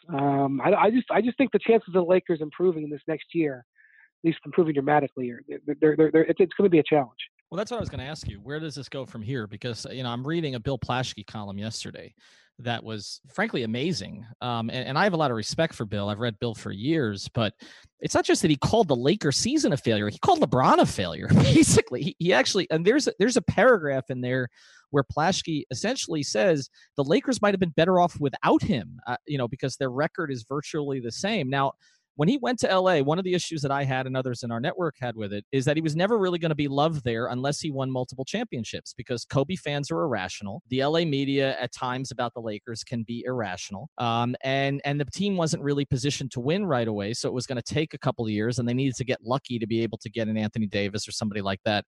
um, I, I, just I just think the chances of the Lakers improving in this next year, at least improving dramatically, are they're, they're, they're, it's, it's going to be a challenge. Well, that's what I was going to ask you. Where does this go from here? Because you know I'm reading a Bill Plaschke column yesterday that was frankly amazing. Um, and, and, I have a lot of respect for Bill. I've read Bill for years, but it's not just that he called the Lakers season a failure. He called LeBron a failure. Basically, he, he actually and there's a, there's a paragraph in there where Plaschke essentially says the Lakers might have been better off without him. Uh, you know, because their record is virtually the same now when he went to LA, one of the issues that I had and others in our network had with it is that he was never really going to be loved there unless he won multiple championships because Kobe fans are irrational. The LA media at times about the Lakers can be irrational. Um, and, and the team wasn't really positioned to win right away. So it was going to take a couple of years and they needed to get lucky to be able to get an Anthony Davis or somebody like that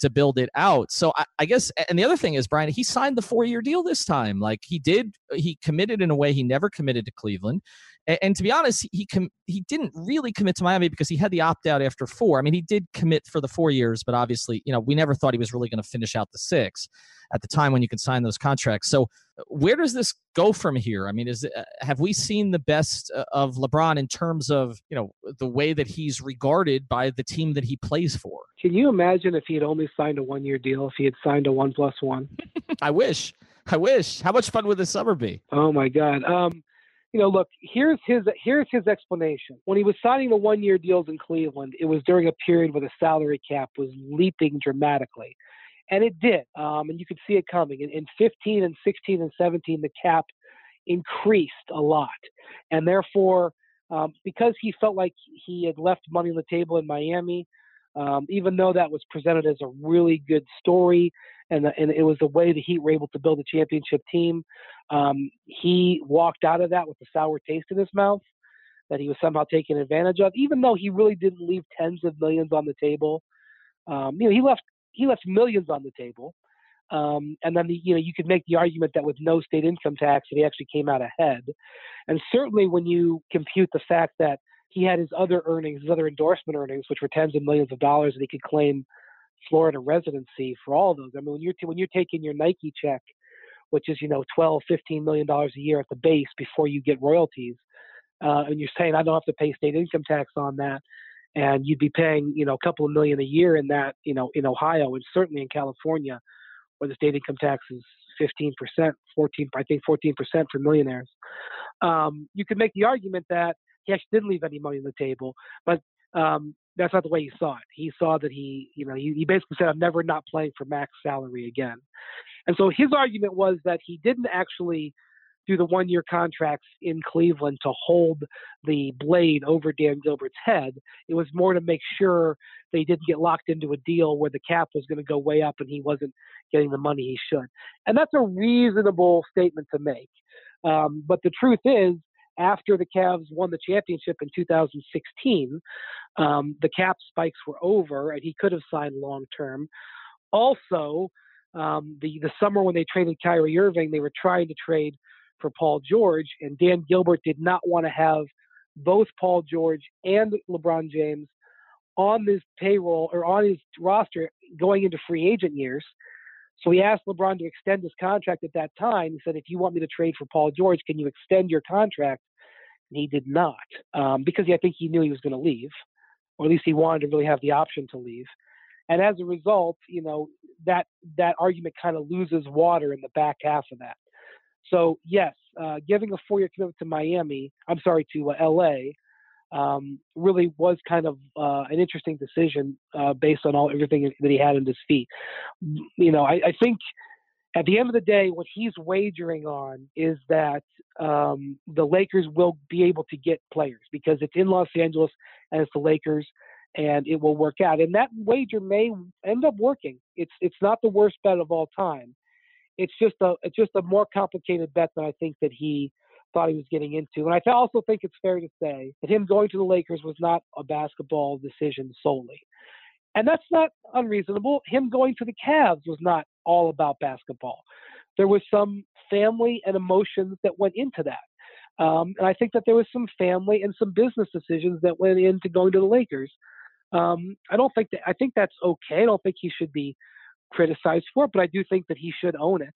to build it out. So I, I, guess, and the other thing is, Brian, he signed the four year deal this time. Like he did, he committed in a way he never committed to Cleveland. And, and to be honest, he com- he didn't really commit to Miami because he had the opt out after four. I mean, he did commit for the four years, but obviously, you know, we never thought he was really going to finish out the six at the time when you can sign those contracts. So, where does this go from here? I mean, is uh, have we seen the best uh, of LeBron in terms of you know the way that he's regarded by the team that he plays for? Can you imagine if he had only signed a one year deal? If he had signed a one plus one? I wish. I wish. How much fun would this summer be? Oh my God. Um, you know, look, here's his here's his explanation. When he was signing the one year deals in Cleveland, it was during a period where the salary cap was leaping dramatically. And it did. Um, and you could see it coming. In, in 15 and 16 and 17, the cap increased a lot. And therefore, um, because he felt like he had left money on the table in Miami, um, even though that was presented as a really good story and, and it was the way the Heat were able to build a championship team, um, he walked out of that with a sour taste in his mouth that he was somehow taken advantage of, even though he really didn't leave tens of millions on the table. Um, you know, he left he left millions on the table. Um, and then the, you know you could make the argument that with no state income tax, he actually came out ahead. And certainly when you compute the fact that he had his other earnings, his other endorsement earnings, which were tens of millions of dollars, and he could claim Florida residency for all of those. I mean, when you're t- when you're taking your Nike check which is you know 12 15 million dollars a year at the base before you get royalties uh, and you're saying i don't have to pay state income tax on that and you'd be paying you know a couple of million a year in that you know in ohio and certainly in california where the state income tax is 15%, 14, I think 14% for millionaires. Um, you could make the argument that he actually didn't leave any money on the table, but um, that's not the way he saw it. He saw that he, you know, he, he basically said, "I'm never not playing for max salary again." And so his argument was that he didn't actually do the one-year contracts in Cleveland to hold the blade over Dan Gilbert's head. It was more to make sure they didn't get locked into a deal where the cap was going to go way up and he wasn't getting the money he should. And that's a reasonable statement to make. Um, but the truth is, after the Cavs won the championship in 2016, um, the cap spikes were over and he could have signed long term. Also, um, the the summer when they traded Kyrie Irving, they were trying to trade for Paul George, and Dan Gilbert did not want to have both Paul George and LeBron James on this payroll or on his roster going into free agent years. So he asked LeBron to extend his contract at that time. He said, if you want me to trade for Paul George, can you extend your contract and he did not um, because I think he knew he was going to leave, or at least he wanted to really have the option to leave. And as a result, you know that that argument kind of loses water in the back half of that. So yes, uh, giving a four-year commitment to Miami, I'm sorry to uh, LA, um, really was kind of uh, an interesting decision uh, based on all everything that he had in his feet. You know, I, I, think at the end of the day, what he's wagering on is that um, the Lakers will be able to get players because it's in Los Angeles and it's the Lakers, and it will work out. And that wager may end up working. It's it's not the worst bet of all time. It's just a it's just a more complicated bet than I think that he thought he was getting into. And I also think it's fair to say that him going to the Lakers was not a basketball decision solely. And that's not unreasonable. Him going to the Cavs was not all about basketball. There was some family and emotions that went into that. Um, and I think that there was some family and some business decisions that went into going to the Lakers. Um, I don't think that, I think that's okay. I don't think he should be criticized for it, but I do think that he should own it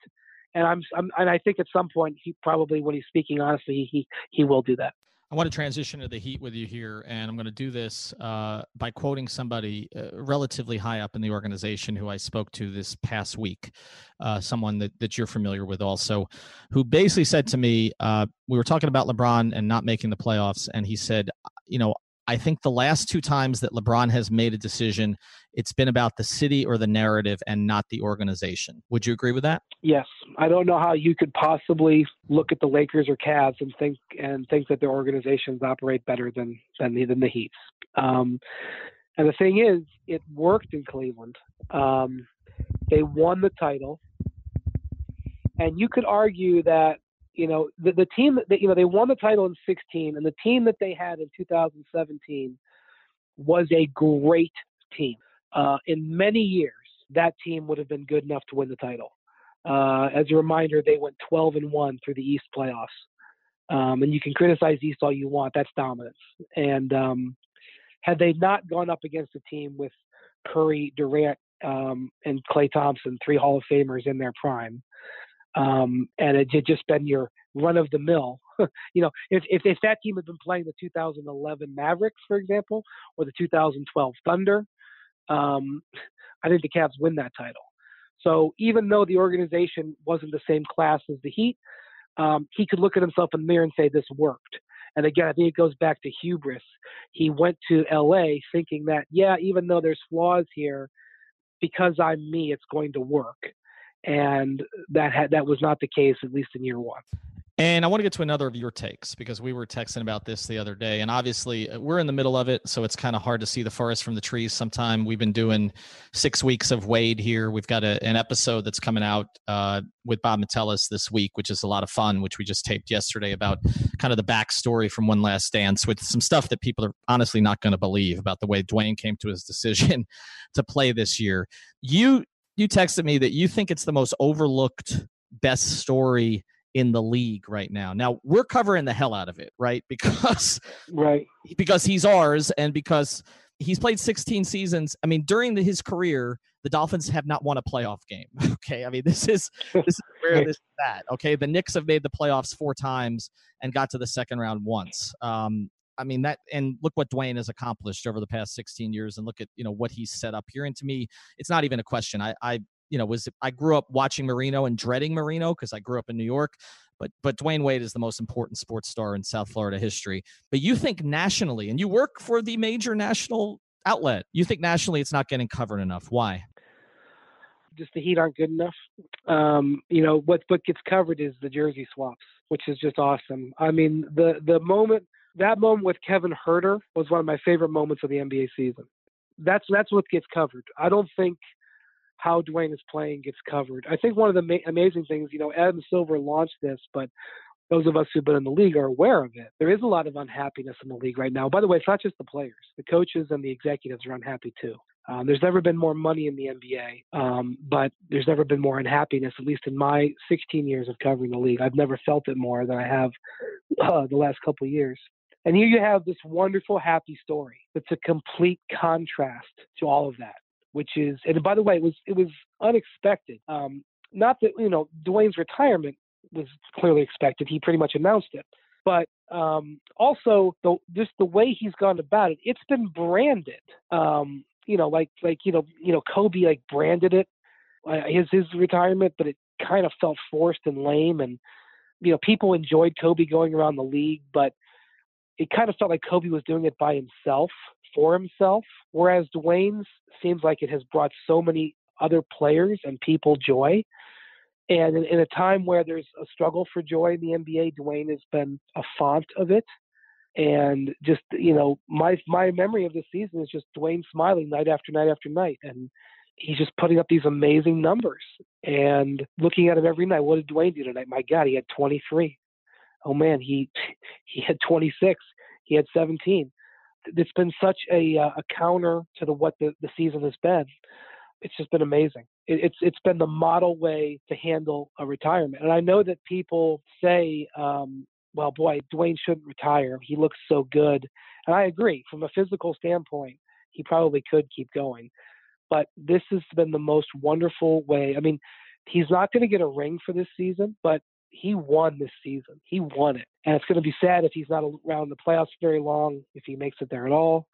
and I'm, I'm, and I think at some point he probably when he's speaking honestly he he will do that. I want to transition to the Heat with you here, and I'm going to do this uh, by quoting somebody uh, relatively high up in the organization who I spoke to this past week, uh, someone that, that you're familiar with also, who basically said to me, uh, we were talking about LeBron and not making the playoffs, and he said, you know, I think the last two times that LeBron has made a decision, it's been about the city or the narrative and not the organization. Would you agree with that? Yes. I don't know how you could possibly look at the Lakers or Cavs and think and think that their organizations operate better than than the, than the Heat's. Um, and the thing is, it worked in Cleveland. Um, they won the title, and you could argue that you know, the, the team that, you know, they won the title in 16, and the team that they had in 2017 was a great team. Uh, in many years, that team would have been good enough to win the title. Uh, as a reminder, they went 12 and 1 through the East playoffs. Um, and you can criticize East all you want, that's dominance. And um, had they not gone up against a team with Curry, Durant, um, and Klay Thompson, three Hall of Famers in their prime, um, and it had just been your run of the mill. you know, if, if, if that team had been playing the 2011 Mavericks, for example, or the 2012 Thunder, um, I think the Cavs win that title. So even though the organization wasn't the same class as the Heat, um, he could look at himself in the mirror and say this worked. And again, I think it goes back to hubris. He went to LA thinking that, yeah, even though there's flaws here, because I'm me, it's going to work and that had that was not the case at least in year one. And I want to get to another of your takes because we were texting about this the other day. And obviously, uh, we're in the middle of it. So it's kind of hard to see the forest from the trees sometime. We've been doing six weeks of Wade here. We've got a, an episode that's coming out uh, with Bob Metellus this week, which is a lot of fun, which we just taped yesterday about kind of the backstory from One Last Dance with some stuff that people are honestly not going to believe about the way Dwyane came to his decision to play this year. You you texted me that you think it's the most overlooked best story in the league right now. Now we're covering the hell out of it, right? Because right because he's ours and because he's played 16 seasons. I mean, during the, his career, the Dolphins have not won a playoff game. Okay, I mean this is this is where this is at. Okay, the Knicks have made the playoffs four times and got to the second round once. Um, I mean that, and look what Dwyane has accomplished over the past 16 years, and look at you know what he's set up here. And to me, it's not even a question. I, I you know, was I grew up watching Marino and dreading Marino because I grew up in New York. But but Dwyane Wade is the most important sports star in South Florida history. But you think nationally, and you work for the major national outlet, you think nationally it's not getting covered enough. Why? Just the Heat aren't good enough. Um, you know what what gets covered is the jersey swaps, which is just awesome. I mean the the moment that moment with Kevin Huerter was one of my favorite moments of the NBA season. That's that's what gets covered. I don't think how Dwyane is playing gets covered. I think one of the ma- amazing things, you know, Adam Silver launched this, but those of us who've been in the league are aware of it. There is a lot of unhappiness in the league right now. By the way, it's not just the players; the coaches and the executives are unhappy too. Um, there's never been more money in the NBA, um, but there's never been more unhappiness. At least in my 16 years of covering the league, I've never felt it more than I have uh, the last couple years. And here you have this wonderful, happy story. It's a complete contrast to all of that, which is, and by the way, it was it was unexpected. Um, not that you know Dwyane's retirement was clearly expected; he pretty much announced it. but um, also the, just the way he's gone about it, it's been branded. Um, you know, like like you know you know Kobe like branded it uh, his his retirement, but it kind of felt forced and lame. And you know, people enjoyed Kobe going around the league, but it kind of felt like Kobe was doing it by himself for himself. Whereas Dwyane's seems like it has brought so many other players and people joy. And in, in, a time where there's a struggle for joy in the NBA, Dwyane has been a font of it. And just you know, my my memory of this season is just Dwyane smiling night after night after night, and he's just putting up these amazing numbers. And looking at him every night, what did Dwyane do tonight? My God, he had 23. Oh man, he he had 26. He had 17. It's been such a uh, a counter to the what the, the season has been it's just been amazing. It, it's it's been the model way to handle a retirement. And I know that people say, um, "Well, boy, Dwyane shouldn't retire. He looks so good." And I agree. From a physical standpoint, he probably could keep going. But this has been the most wonderful way. I mean, he's not going to get a ring for this season, but he won this season. He won it. And it's going to be sad if he's not around the playoffs very long, if he makes it there at all.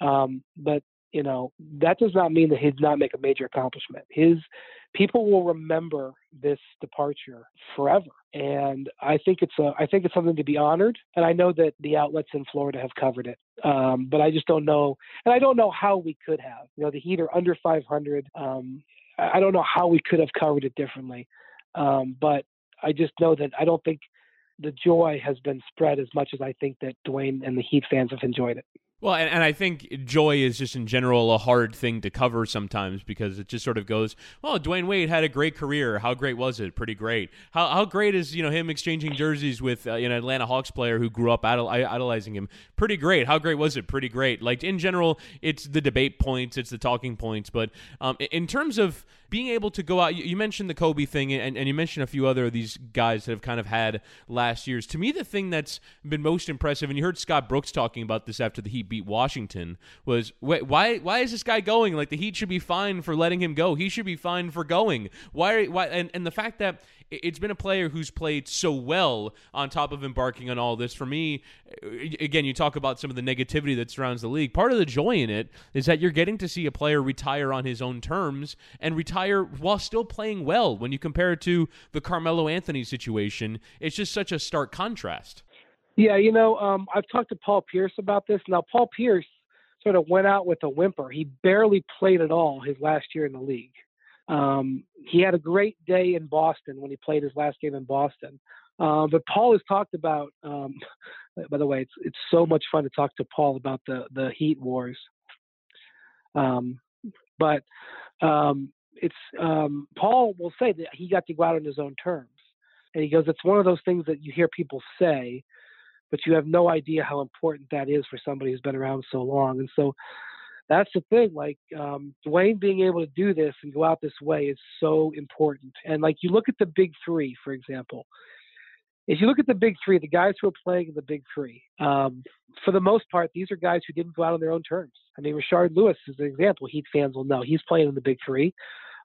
Um, but you know, that does not mean that he did not make a major accomplishment. His people will remember this departure forever. And I think it's a, I think it's something to be honored. And I know that the outlets in Florida have covered it. Um, but I just don't know, and I don't know how we could have. You know, the Heat are under 500. Um, I don't know how we could have covered it differently. Um, but I just know that I don't think the joy has been spread as much as I think that Dwyane and the Heat fans have enjoyed it. Well, and, and I think joy is just in general a hard thing to cover sometimes because it just sort of goes, well, Dwyane Wade had a great career. How great was it? Pretty great. How, how great is you know him exchanging jerseys with uh, an Atlanta Hawks player who grew up idol- idolizing him? Pretty great. How great was it? Pretty great. Like in general, it's the debate points, it's the talking points. But um, in terms of being able to go out, you, mentioned the Kobe thing, and, and you mentioned a few other of these guys that have kind of had last year's. To me, the thing that's been most impressive, and you heard Scott Brooks talking about this after the Heat beat Washington, was why why is this guy going? Like the Heat should be fine for letting him go. He should be fine for going. Why? Why? And, and the fact that it's been a player who's played so well on top of embarking on all this. For me, again, you talk about some of the negativity that surrounds the league. Part of the joy in it is that you're getting to see a player retire on his own terms and retire while still playing well. When you compare it to the Carmelo Anthony situation, it's just such a stark contrast. Yeah, you know, um, I've talked to Paul Pierce about this. Now, Paul Pierce sort of went out with a whimper. He barely played at all his last year in the league. Um, he had a great day in Boston when he played his last game in Boston. Uh, but Paul has talked about. Um, by the way, it's it's so much fun to talk to Paul about the the Heat Wars. Um, but um, it's um, Paul will say that he got to go out on his own terms, and he goes, it's one of those things that you hear people say, but you have no idea how important that is for somebody who's been around so long. And so that's the thing. Like um, Dwyane being able to do this and go out this way is so important. And like you look at the big three, for example. If you look at the big three, the guys who are playing in the big three, um, for the most part, these are guys who didn't go out on their own terms. I mean, Rashard Lewis is an example. Heat fans will know he's playing in the big three.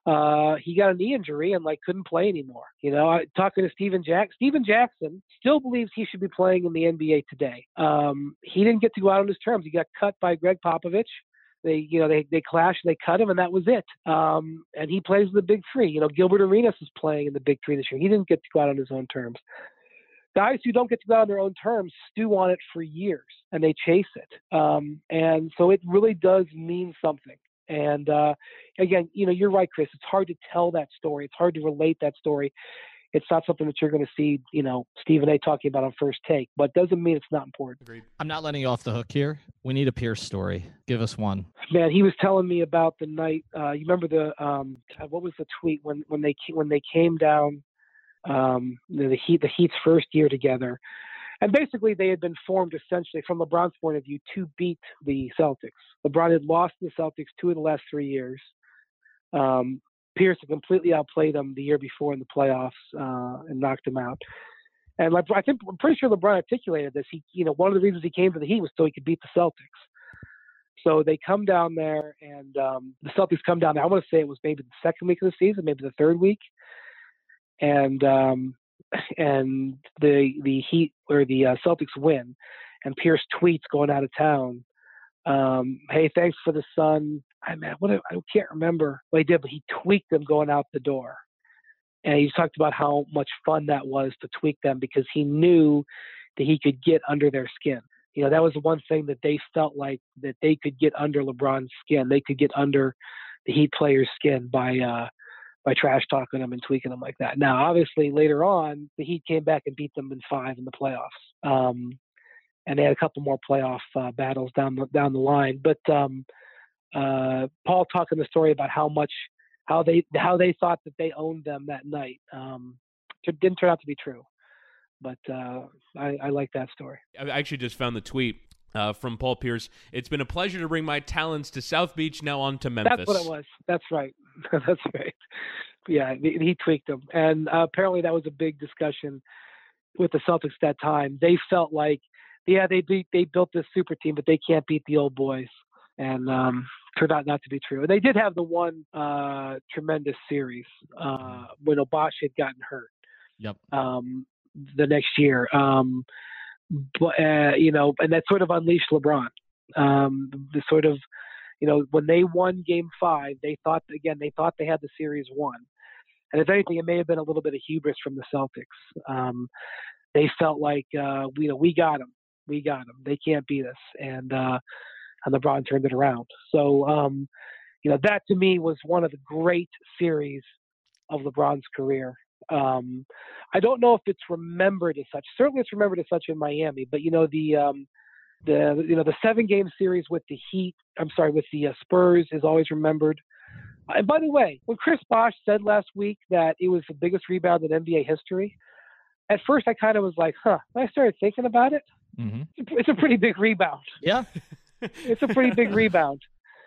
Uh, he got a knee injury and like couldn't play anymore. You know, I, talking to Stephen Jack, Stephen Jackson still believes he should be playing in the NBA today. Um, he didn't get to go out on his terms. He got cut by Gregg Popovich. They, you know, they they clashed, they cut him, and that was it. Um, and he plays the big three. You know, Gilbert Arenas is playing in the big three this year. He didn't get to go out on his own terms. Guys who don't get to go out on their own terms stew on it for years, and they chase it. Um, and so it really does mean something. And uh, again, you know, you're right, Chris. It's hard to tell that story. It's hard to relate that story it's not something that you're going to see, you know, Stephen A. talking about on first take, but doesn't mean it's not important. Agreed. I'm not letting you off the hook here. We need a Pierce story. Give us one. Man, he was telling me about the night. Uh, you remember the um, what was the tweet when when they when they came down um, the Heat the Heat's first year together, and basically they had been formed essentially from LeBron's point of view to beat the Celtics. LeBron had lost to the Celtics two of the last three years. Um, Pierce had completely outplayed him the year before in the playoffs uh, and knocked him out. And LeBron, I think I'm pretty sure LeBron articulated this. He, you know, one of the reasons he came to the Heat was so he could beat the Celtics. So they come down there, and um, the Celtics come down there. I want to say it was maybe the second week of the season, maybe the third week, and um, and the the Heat or the uh, Celtics win, and Pierce tweets going out of town, um, "Hey, thanks for the sun." I mean, what I can't remember what he did, but he tweaked them going out the door, and he talked about how much fun that was to tweak them because he knew that he could get under their skin. You know, that was the one thing that they felt like that they could get under LeBron's skin. They could get under the Heat player's skin by uh, by trash talking them and tweaking them like that. Now, obviously, later on, the Heat came back and beat them in five in the playoffs, um, and they had a couple more playoff uh, battles down the down the line. But um, uh, Paul talking the story about how much how they how they thought that they owned them that night um, didn't turn out to be true. But uh, I, I like that story. I actually just found the tweet uh, from Paul Pierce. It's been a pleasure to bring my talents to South Beach. Now on to Memphis. That's what it was. That's right. That's right. Yeah, he tweaked them, and uh, apparently that was a big discussion with the Celtics that time. They felt like, yeah, they beat, they built this super team, but they can't beat the old boys, and um, turned out not to be true. And they did have the one uh, tremendous series uh, when Obosh had gotten hurt. Yep. Um, the next year. Um, but uh, you know, and that sort of unleashed LeBron. Um, the sort of, you know, when they won Game Five, they thought again they thought they had the series won, and if anything, it may have been a little bit of hubris from the Celtics. Um, they felt like, uh, you know, we got them, we got them. They can't beat us, and uh, and LeBron turned it around. So, um, you know, that to me was one of the great series of LeBron's career. Um, I don't know if it's remembered as such. Certainly, it's remembered as such in Miami. But you know the um, the you know the seven game series with the Heat. I'm sorry, with the uh, Spurs is always remembered. Uh, and by the way, when Chris Bosh said last week that it was the biggest rebound in NBA history, at first I kind of was like, huh. When I started thinking about it, mm-hmm. it's a pretty big rebound. Yeah. it's a pretty big rebound.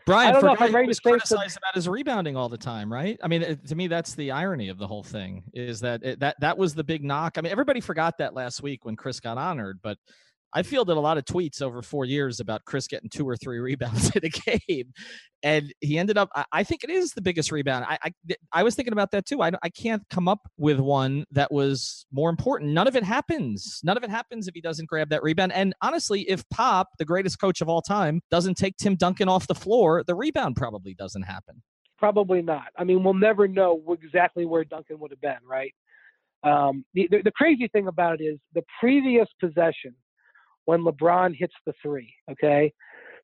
Brian, for guy was criticized about his rebounding all the time, right? I mean, it, to me, that's the irony of the whole thing is that it, that that was the big knock. I mean, everybody forgot that last week when Chris got honored, but I fielded a lot of tweets over four years about Chris getting two or three rebounds in a game, and he ended up. I, think it is the biggest rebound. I, I, I was thinking about that too. I I can't come up with one that was more important. None of it happens. None of it happens if he doesn't grab that rebound. And honestly, if Pop, the greatest coach of all time, doesn't take Tim Duncan off the floor, the rebound probably doesn't happen. Probably not. I mean, we'll never know exactly where Duncan would have been, right? Um, the, the, the crazy thing about it is the previous possession when LeBron hits the three. Okay.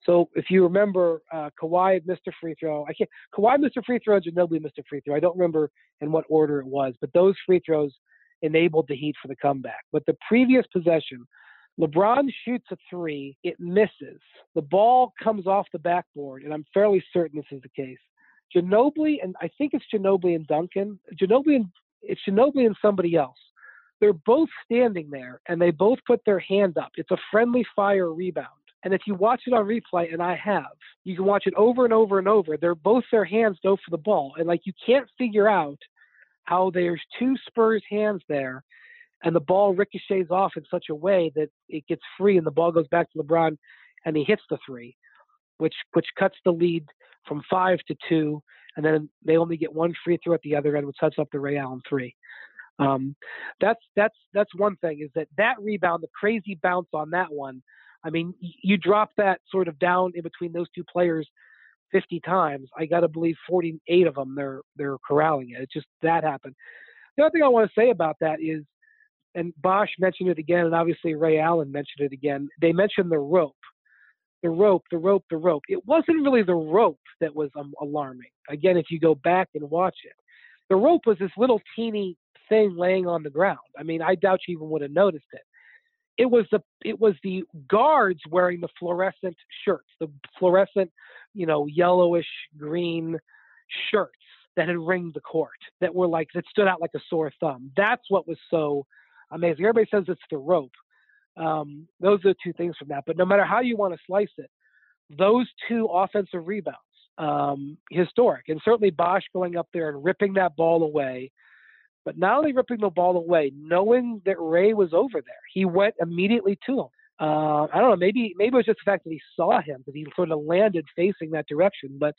So if you remember, uh, Kawhi missed a free throw. I can't. Kawhi missed a free throw. Ginobili missed a free throw. I don't remember in what order it was, but those free throws enabled the Heat for the comeback. But the previous possession, LeBron shoots a three. It misses. The ball comes off the backboard, and I'm fairly certain this is the case. Ginobili and I think it's Ginobili and Duncan. Ginobili and it's Ginobili and somebody else they're both standing there and they both put their hand up. It's a friendly fire rebound. And if you watch it on replay, and I have, you can watch it over and over and over. They're both their hands go for the ball. And like you can't figure out how there's two Spurs hands there and the ball ricochets off in such a way that it gets free and the ball goes back to LeBron and he hits the three, which which cuts the lead from five to two, and then they only get one free throw at the other end, which sets up the Ray Allen three. Um, that's that's that's one thing is that that rebound, the crazy bounce on that one. I mean, you drop that sort of down in between those two players 50 times. I got to believe 48 of them they're they're corralling it. It's just that happened. The other thing I want to say about that is, and Bosh mentioned it again, and obviously Ray Allen mentioned it again. They mentioned the rope, the rope, the rope, the rope. It wasn't really the rope that was um, alarming. Again, if you go back and watch it, the rope was this little teeny thing laying on the ground. I mean, I doubt you even would have noticed it. It was the it was the guards wearing the fluorescent shirts, the fluorescent, you know, yellowish green shirts that had ringed the court that were like that stood out like a sore thumb. That's what was so amazing. Everybody says it's the rope. Um, those are the two things from that. But no matter how you want to slice it, those two offensive rebounds, um, historic, and certainly Bosh going up there and ripping that ball away but not only ripping the ball away, knowing that Ray was over there, he went immediately to him. Uh, I don't know, maybe maybe it was just the fact that he saw him because he sort of landed facing that direction, but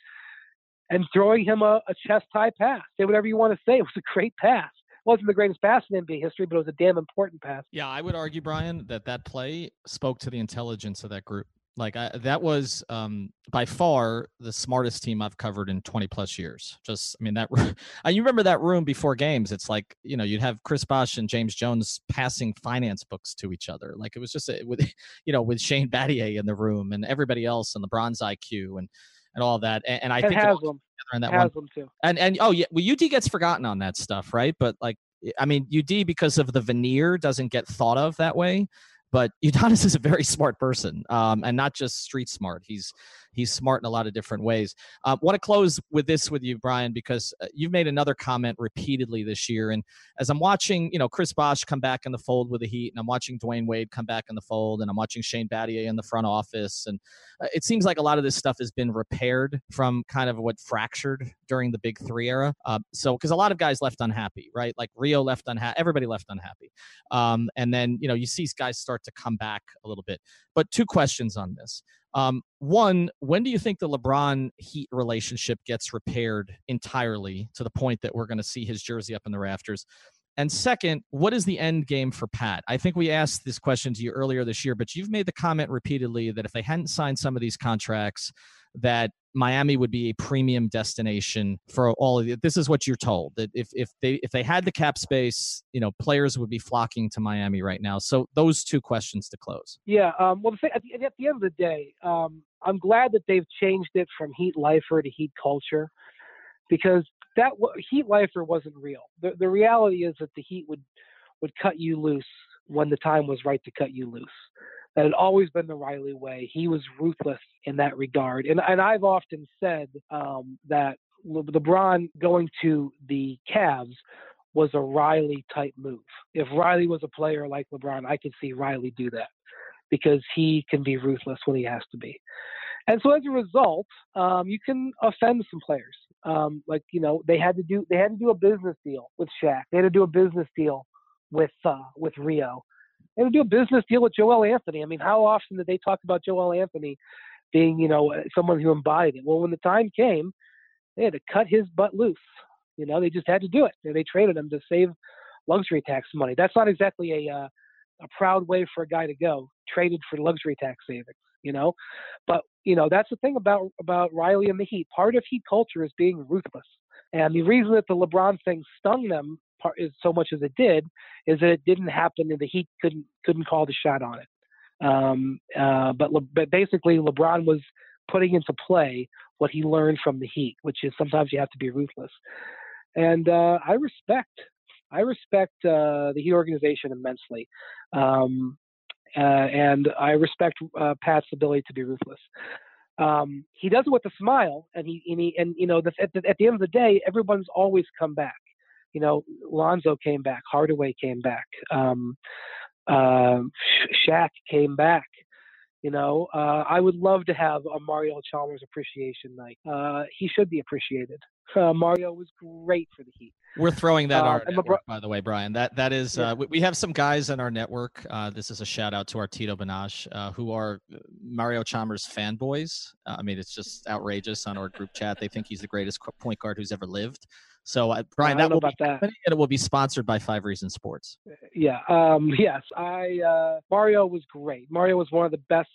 and throwing him a, a chest high pass. Say whatever you want to say. It was a great pass. wasn't the greatest pass in NBA history, but it was a damn important pass. Yeah, I would argue, Brian, that that play spoke to the intelligence of that group. Like I, that was um, by far the smartest team I've covered in 20 plus years. Just, I mean, that you remember that room before games. It's like you know you'd have Chris Bosh and James Jones passing finance books to each other. Like it was just a, with you know with Shane Battier in the room and everybody else and LeBron's IQ and and all that. And, and I and think Haslem. in that Haslem one. too. And and oh yeah, well UD gets forgotten on that stuff, right? But like I mean UD because of the veneer doesn't get thought of that way. But Udonis is a very smart person, um, and not just street smart. He's he's smart in a lot of different ways. I uh, want to close with this with you, Brian, because uh, you've made another comment repeatedly this year. And as I'm watching, you know, Chris Bosh come back in the fold with the Heat, and I'm watching Dwyane Wade come back in the fold, and I'm watching Shane Battier in the front office, and uh, it seems like a lot of this stuff has been repaired from kind of what fractured during the Big Three era. Uh, so, because a lot of guys left unhappy, right? Like Rio left unhappy, everybody left unhappy, um, and then you know you see guys start to come back a little bit. But two questions on this. Um, one, when do you think the LeBron Heat relationship gets repaired entirely to the point that we're going to see his jersey up in the rafters? And second, what is the end game for Pat? I think we asked this question to you earlier this year, but you've made the comment repeatedly that if they hadn't signed some of these contracts, that Miami would be a premium destination for all of you. This is what you're told that if if they if they had the cap space, you know, players would be flocking to Miami right now. So those two questions to close. Yeah. Um, well, at the, at the end of the day, um, I'm glad that they've changed it from Heat Lifer to Heat Culture, because that Heat Lifer wasn't real. The the reality is that the Heat would would cut you loose when the time was right to cut you loose. That had always been the Riley way. He was ruthless in that regard. And, and I've often said um, that LeBron going to the Cavs was a Riley type move. If Riley was a player like LeBron, I could see Riley do that because he can be ruthless when he has to be. And so as a result, um, you can offend some players. Um, like you know, they had to do they had to do a business deal with Shaq. They had to do a business deal with uh, with Rio. They to do a business deal with Joel Anthony. I mean, how often did they talk about Joel Anthony being, you know, someone who embodied it. Well, when the time came, they had to cut his butt loose. You know, they just had to do it. They traded him to save luxury tax money. That's not exactly a uh, a proud way for a guy to go. Traded for luxury tax savings. You know, but you know that's the thing about about Riley and the Heat. Part of Heat culture is being ruthless. And the reason that the LeBron thing stung them part, so much as it did is that it didn't happen and the Heat couldn't couldn't call the shot on it. Um, uh, but Le- but basically, LeBron was putting into play what he learned from the Heat, which is sometimes you have to be ruthless. And uh, I respect I respect uh, the Heat organization immensely, um, uh, and I respect uh, Pat's ability to be ruthless. Um, he does it with a smile, and he and, he, and you know the, at, the, at the end of the day, everyone's always come back. You know, Lonzo came back, Hardaway came back. Um, uh, Shaq came back. You know, uh, I would love to have a Mario Chalmers appreciation night. Uh, he should be appreciated. Uh, Mario was great for the Heat. We're throwing that uh, our network, bro- by the way, Brian. That that is, yeah. Uh, we, we, have some guys in our network. Uh, this is a shout out to our Tito Banash, who are Mario Chalmers fanboys. I mean, it's just outrageous on our group chat. They think he's the greatest point guard who's ever lived. So, uh, Brian, that will be that. and it will be sponsored by Five Reasons Sports. Yeah. Um, yes. I uh, Mario was great. Mario was one of the best.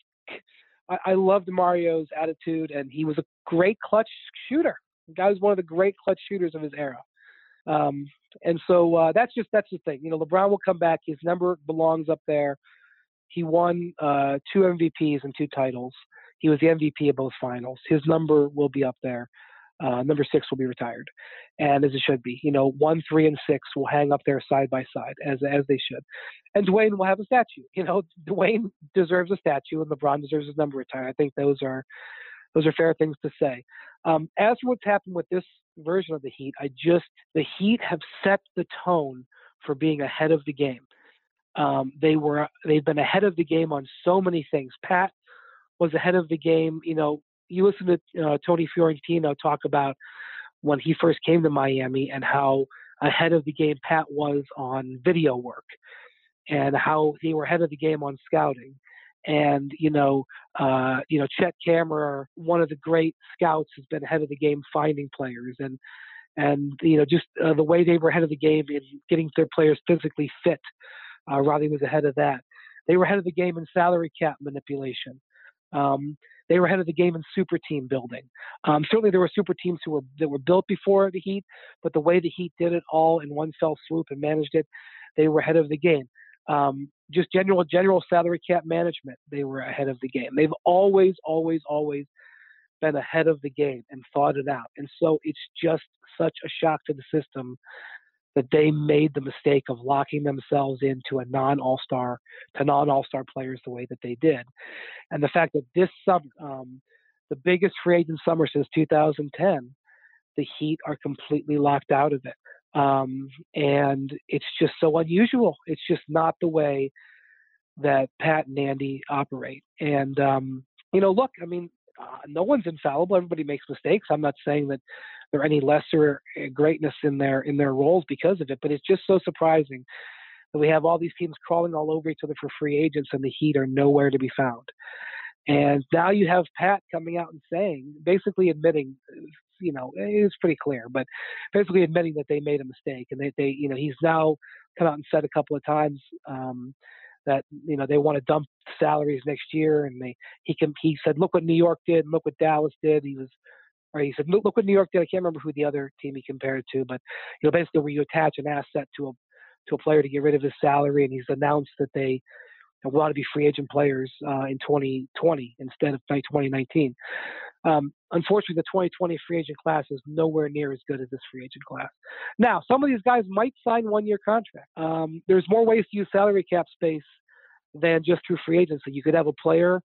I, I loved Mario's attitude, and he was a great clutch shooter. The guy was one of the great clutch shooters of his era. Um, and so uh, that's just that's the thing. You know, LeBron will come back. His number belongs up there. He won uh, two MVPs and two titles. He was the MVP of both finals. His number will be up there. Uh, number six will be retired, and as it should be. You know, one, three, and six will hang up there side by side as as they should, and Dwyane will have a statue. You know, Dwyane deserves a statue, and LeBron deserves his number retired. I think those are those are fair things to say. Um, as for what's happened with this version of the Heat, I just the Heat have set the tone for being ahead of the game. Um, they were they've been ahead of the game on so many things. Pat was ahead of the game, you know, you listen to uh, Tony Fiorentino talk about when he first came to Miami and how ahead of the game Pat was on video work and how they were ahead of the game on scouting. And you know, uh, you know, Chet Kammerer, one of the great scouts, has been ahead of the game finding players. And and you know just uh, the way they were ahead of the game in getting their players physically fit. Uh, Riley was ahead of that. They were ahead of the game in salary cap manipulation. Um, they were ahead of the game in super team building. Um, certainly, there were super teams who were that were built before the Heat, but the way the Heat did it all in one fell swoop and managed it, they were ahead of the game. Um, just general general salary cap management, they were ahead of the game. They've always, always, always been ahead of the game and thought it out. And so it's just such a shock to the system that they made the mistake of locking themselves into a non All Star to non All Star players the way that they did, and the fact that this summer, um, the biggest free agent summer since 2010, the Heat are completely locked out of it, um, and it's just so unusual. It's just not the way that Pat and Andy operate, and um, you know, look, I mean, uh, no one's infallible. Everybody makes mistakes. I'm not saying that there are any lesser uh, greatness in their in their roles because of it, but it's just so surprising that we have all these teams crawling all over each other for free agents, and the Heat are nowhere to be found. And now you have Pat coming out and saying, basically admitting, you know, it's pretty clear, but basically admitting that they made a mistake, and they, they you know, he's now come out and said a couple of times. Um, that you know they want to dump salaries next year, and they he can he said look what New York did, and look what Dallas did. He was or he said look, look what New York did. I can't remember who the other team he compared to, but you know basically where you attach an asset to a to a player to get rid of his salary, and he's announced that they want to be free agent players uh, in 2020 instead of 2019. Um, unfortunately, the 2020 free agent class is nowhere near as good as this free agent class. Now, some of these guys might sign one-year contract. Um, there's more ways to use salary cap space than just through free agency. You could have a player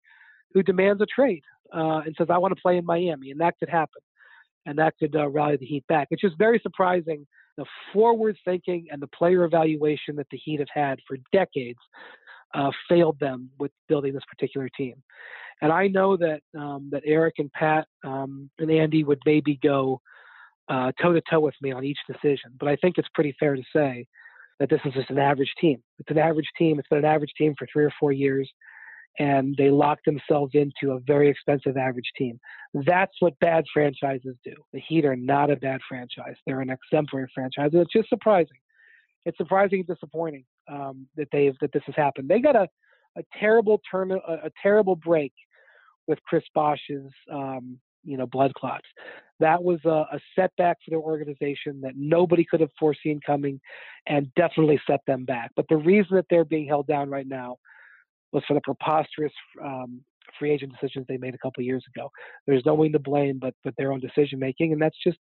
who demands a trade uh, and says, "I want to play in Miami," and that could happen, and that could uh, rally the Heat back. It's just very surprising the forward thinking and the player evaluation that the Heat have had for decades uh, failed them with building this particular team. And I know that um, that Eric and Pat um, and Andy would maybe go toe to toe with me on each decision, but I think it's pretty fair to say that this is just an average team. It's an average team. It's been an average team for three or four years, and they locked themselves into a very expensive average team. That's what bad franchises do. The Heat are not a bad franchise. They're an exemplary franchise. It's just surprising. It's surprising and disappointing um, that they've that this has happened. They got a a terrible turn, a, a terrible break with Chris Bosh's um, you know blood clots. That was a, a, setback for their organization that nobody could have foreseen coming, and definitely set them back. But the reason that they're being held down right now was for the preposterous um, free agent decisions they made a couple years ago. There's no one to blame but but their own decision making, and that's just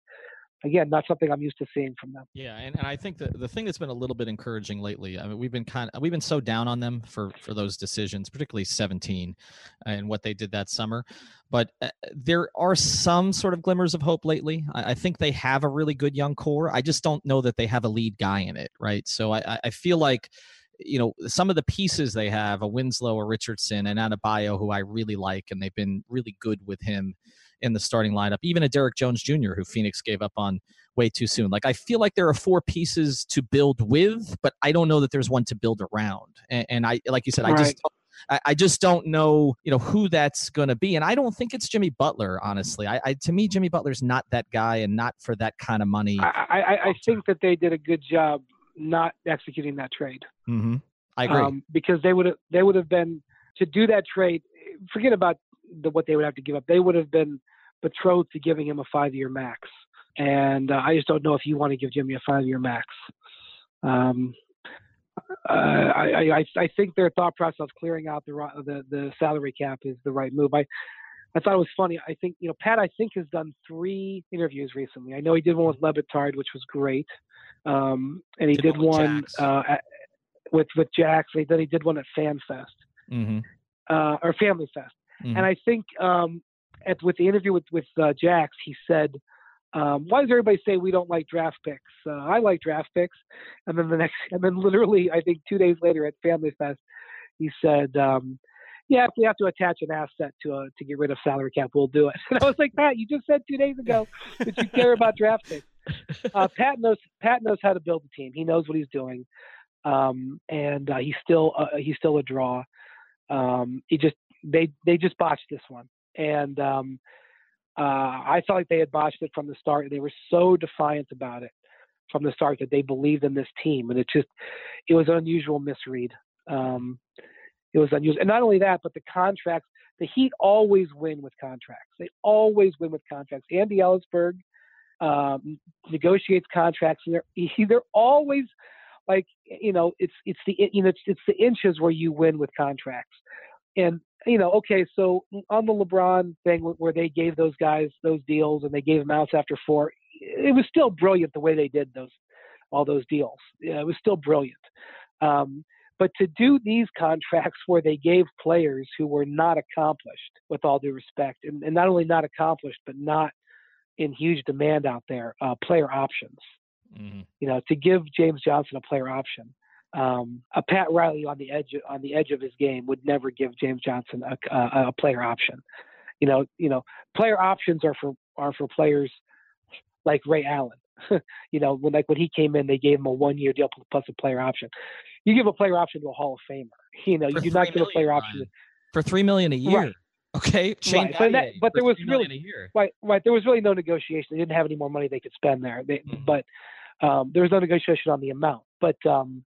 again, not something I'm used to seeing from them. Yeah, and, and I think the the thing that's been a little bit encouraging lately. I mean, we've been kind of we've been so down on them for for those decisions, particularly 17 and what they did that summer. But uh, there are some sort of glimmers of hope lately. I, I, think they have a really good young core. I just don't know that they have a lead guy in it, right? So I, I feel like you know some of the pieces they have a Winslow or Richardson and Adebayo who I really like and they've been really good with him in the starting lineup, even a Derrick Jones Jr., who Phoenix gave up on way too soon. Like, I feel like there are four pieces to build with, but I don't know that there's one to build around. And, and I, like you said, right. I just. I, just don't know, you know, who that's going to be, and I don't think it's Jimmy Butler. Honestly, I, I, to me, Jimmy Butler's not that guy, and not for that kind of money. I, I, I think that they did a good job not executing that trade. Mm-hmm. I agree um, because they would have they would have been to do that trade. Forget about the, what they would have to give up. They would have been betrothed to giving him a five year max. And uh, I just don't know if you want to give Jimmy a five year max. Um, uh, I, I, I think their thought process of clearing out the, the the salary cap is the right move. I I thought it was funny. I think you know Pat. I think has done three interviews recently. I know he did one with Le Batard, which was great, um, and he did, did one uh, at, with with Jax. Then he did one at Fan Fest mm-hmm. uh, or Family Fest. Mm-hmm. And I think um, at with the interview with with uh, Jax, he said, um, "Why does everybody say we don't like draft picks? Uh, I like draft picks." And then the next, and then literally, I think two days later at Family Fest, he said, um, "Yeah, if we have to attach an asset to a, to get rid of salary cap, we'll do it." And I was like, "Pat, you just said two days ago that you care about draft picks." Uh, Pat knows Pat knows how to build a team. He knows what he's doing, um, and uh, he's still uh, he's still a draw. Um, he just they they just botched this one and um, Uh, I felt like they had botched it from the start, they were so defiant about it from the start that they believed in this team, and it just it was an unusual misread. Um, it was unusual, and not only that, but the contracts. The Heat always win with contracts. They always win with contracts. Andy Elisburg um, negotiates contracts, and they're they're always like you know it's it's the you know it's, it's the inches where you win with contracts, and you know okay so on the LeBron thing where they gave those guys those deals and they gave them outs after four, it was still brilliant the way they did those all those deals. Yeah, it was still brilliant. Um, but to do these contracts where they gave players who were not accomplished, with all due respect, and, and not only not accomplished, but not in huge demand out there, uh, player options. Mm-hmm. You know, to give James Johnson a player option, um, a Pat Riley on the edge on the edge of his game would never give James Johnson a, a, a player option. You know, you know, player options are for are for players like Ray Allen. you know, when like when he came in, they gave him a one year deal plus a player option. You give a player option to a Hall of Famer. You know, for you do not give a player option for three million a year. Right. Okay, Shane right. that, but there was really right, right. There was really no negotiation. They didn't have any more money they could spend there. They, mm-hmm. But um, there was no negotiation on the amount. But um,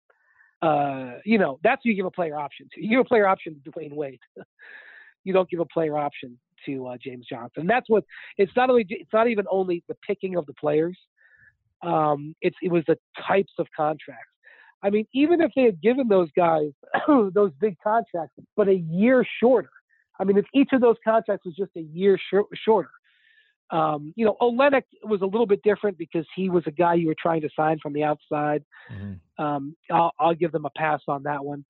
uh, you know, that's you give a player option to. You give a player option to Dwyane Wade. you don't give a player option to uh, James Johnson. That's what it's not only it's not even only the picking of the players. Um, it's it was the types of contracts. I mean, even if they had given those guys those big contracts, but a year shorter. I mean, if each of those contracts was just a year sh- shorter, um, you know, Olynyk was a little bit different because he was a guy you were trying to sign from the outside. Mm-hmm. Um, I'll, I'll, give them a pass on that one.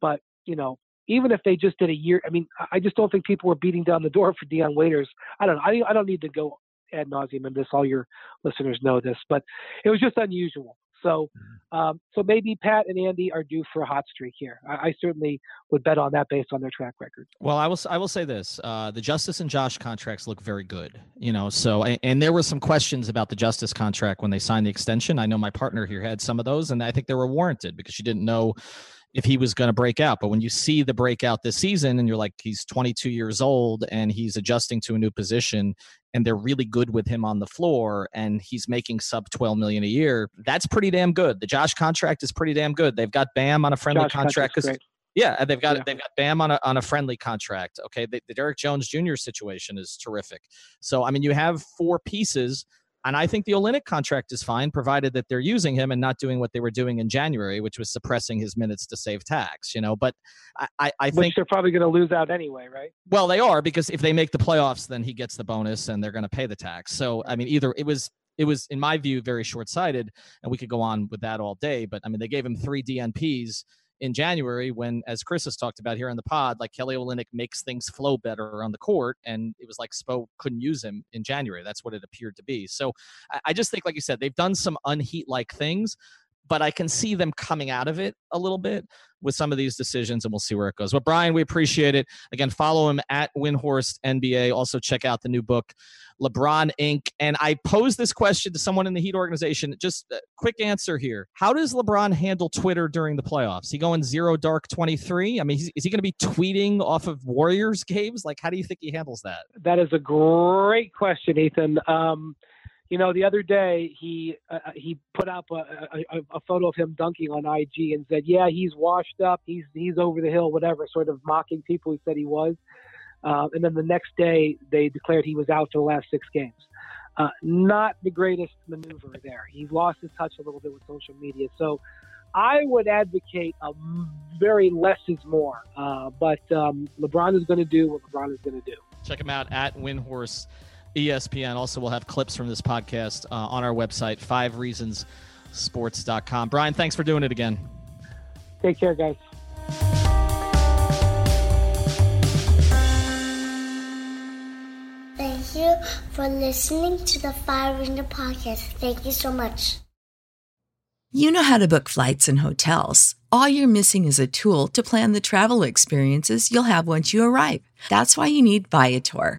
But you know, even if they just did a year, I mean, I just don't think people were beating down the door for Dion Waiters. I don't know. I, I don't need to go ad nauseum in this. All your listeners know this, but it was just unusual. So, mm-hmm. um, so maybe Pat and Andy are due for a hot streak here. I, I, certainly would bet on that based on their track record. Well, I will. I will say this: uh, the Justise and Josh contracts look very good. You know, so and, and there were some questions about the Justise contract when they signed the extension. I know my partner here had some of those, and I think they were warranted because she didn't know if he was going to break out. But when you see the breakout this season and you're like, he's 22 years old and he's adjusting to a new position and they're really good with him on the floor and he's making sub 12 million a year, that's pretty damn good. The Josh contract is pretty damn good. They've got Bam on a friendly Josh contract because yeah, they've got yeah. they've got Bam on a on a friendly contract. Okay, the, the Derrick Jones Jr. situation is terrific. So I mean, you have four pieces and I think the Olynyk contract is fine, provided that they're using him and not doing what they were doing in January, which was suppressing his minutes to save tax. You know, but I, I, I think they're probably going to lose out anyway, right? Well, they are because if they make the playoffs, then he gets the bonus and they're going to pay the tax. So I mean, either it was it was in my view very short-sighted, and we could go on with that all day. But I mean, they gave him three DNPs in January when, as Chris has talked about here on the pod, like Kelly Olynyk makes things flow better on the court, and it was like Spo couldn't use him in January. That's what it appeared to be. So I, I just think, like you said, they've done some unheat like things, but I can see them coming out of it a little bit with some of these decisions, and we'll see where it goes. But Brian, we appreciate it. Again, follow him at Windhorst NBA. Also, check out the new book, LeBron Inc. And I posed this question to someone in the Heat organization. Just a quick answer here: How does LeBron handle Twitter during the playoffs? He going zero dark twenty three? I mean, is he going to be tweeting off of Warriors games? Like, how do you think he handles that? That is a great question, Ethan. Um, you know, the other day he uh, uh he put up a, a, a, photo of him dunking on IG and said, "Yeah, he's washed up. He's he's over the hill, whatever." Sort of mocking people he said he was. Uh, and then the next day they declared he was out for the last six games. Uh, not the greatest maneuver there. He lost his touch a little bit with social media. So I would advocate a very less is more. Uh, but um, LeBron is going to do what LeBron is going to do. Check him out at Windhorst ESPN. Also, we'll have clips from this podcast uh, on our website, fivereasonsports.com. Brian, thanks for doing it again. Take care, guys. Thank you for listening to the Five Reasons podcast. Thank you so much. You know how to book flights and hotels. All you're missing is a tool to plan the travel experiences you'll have once you arrive. That's why you need Viator.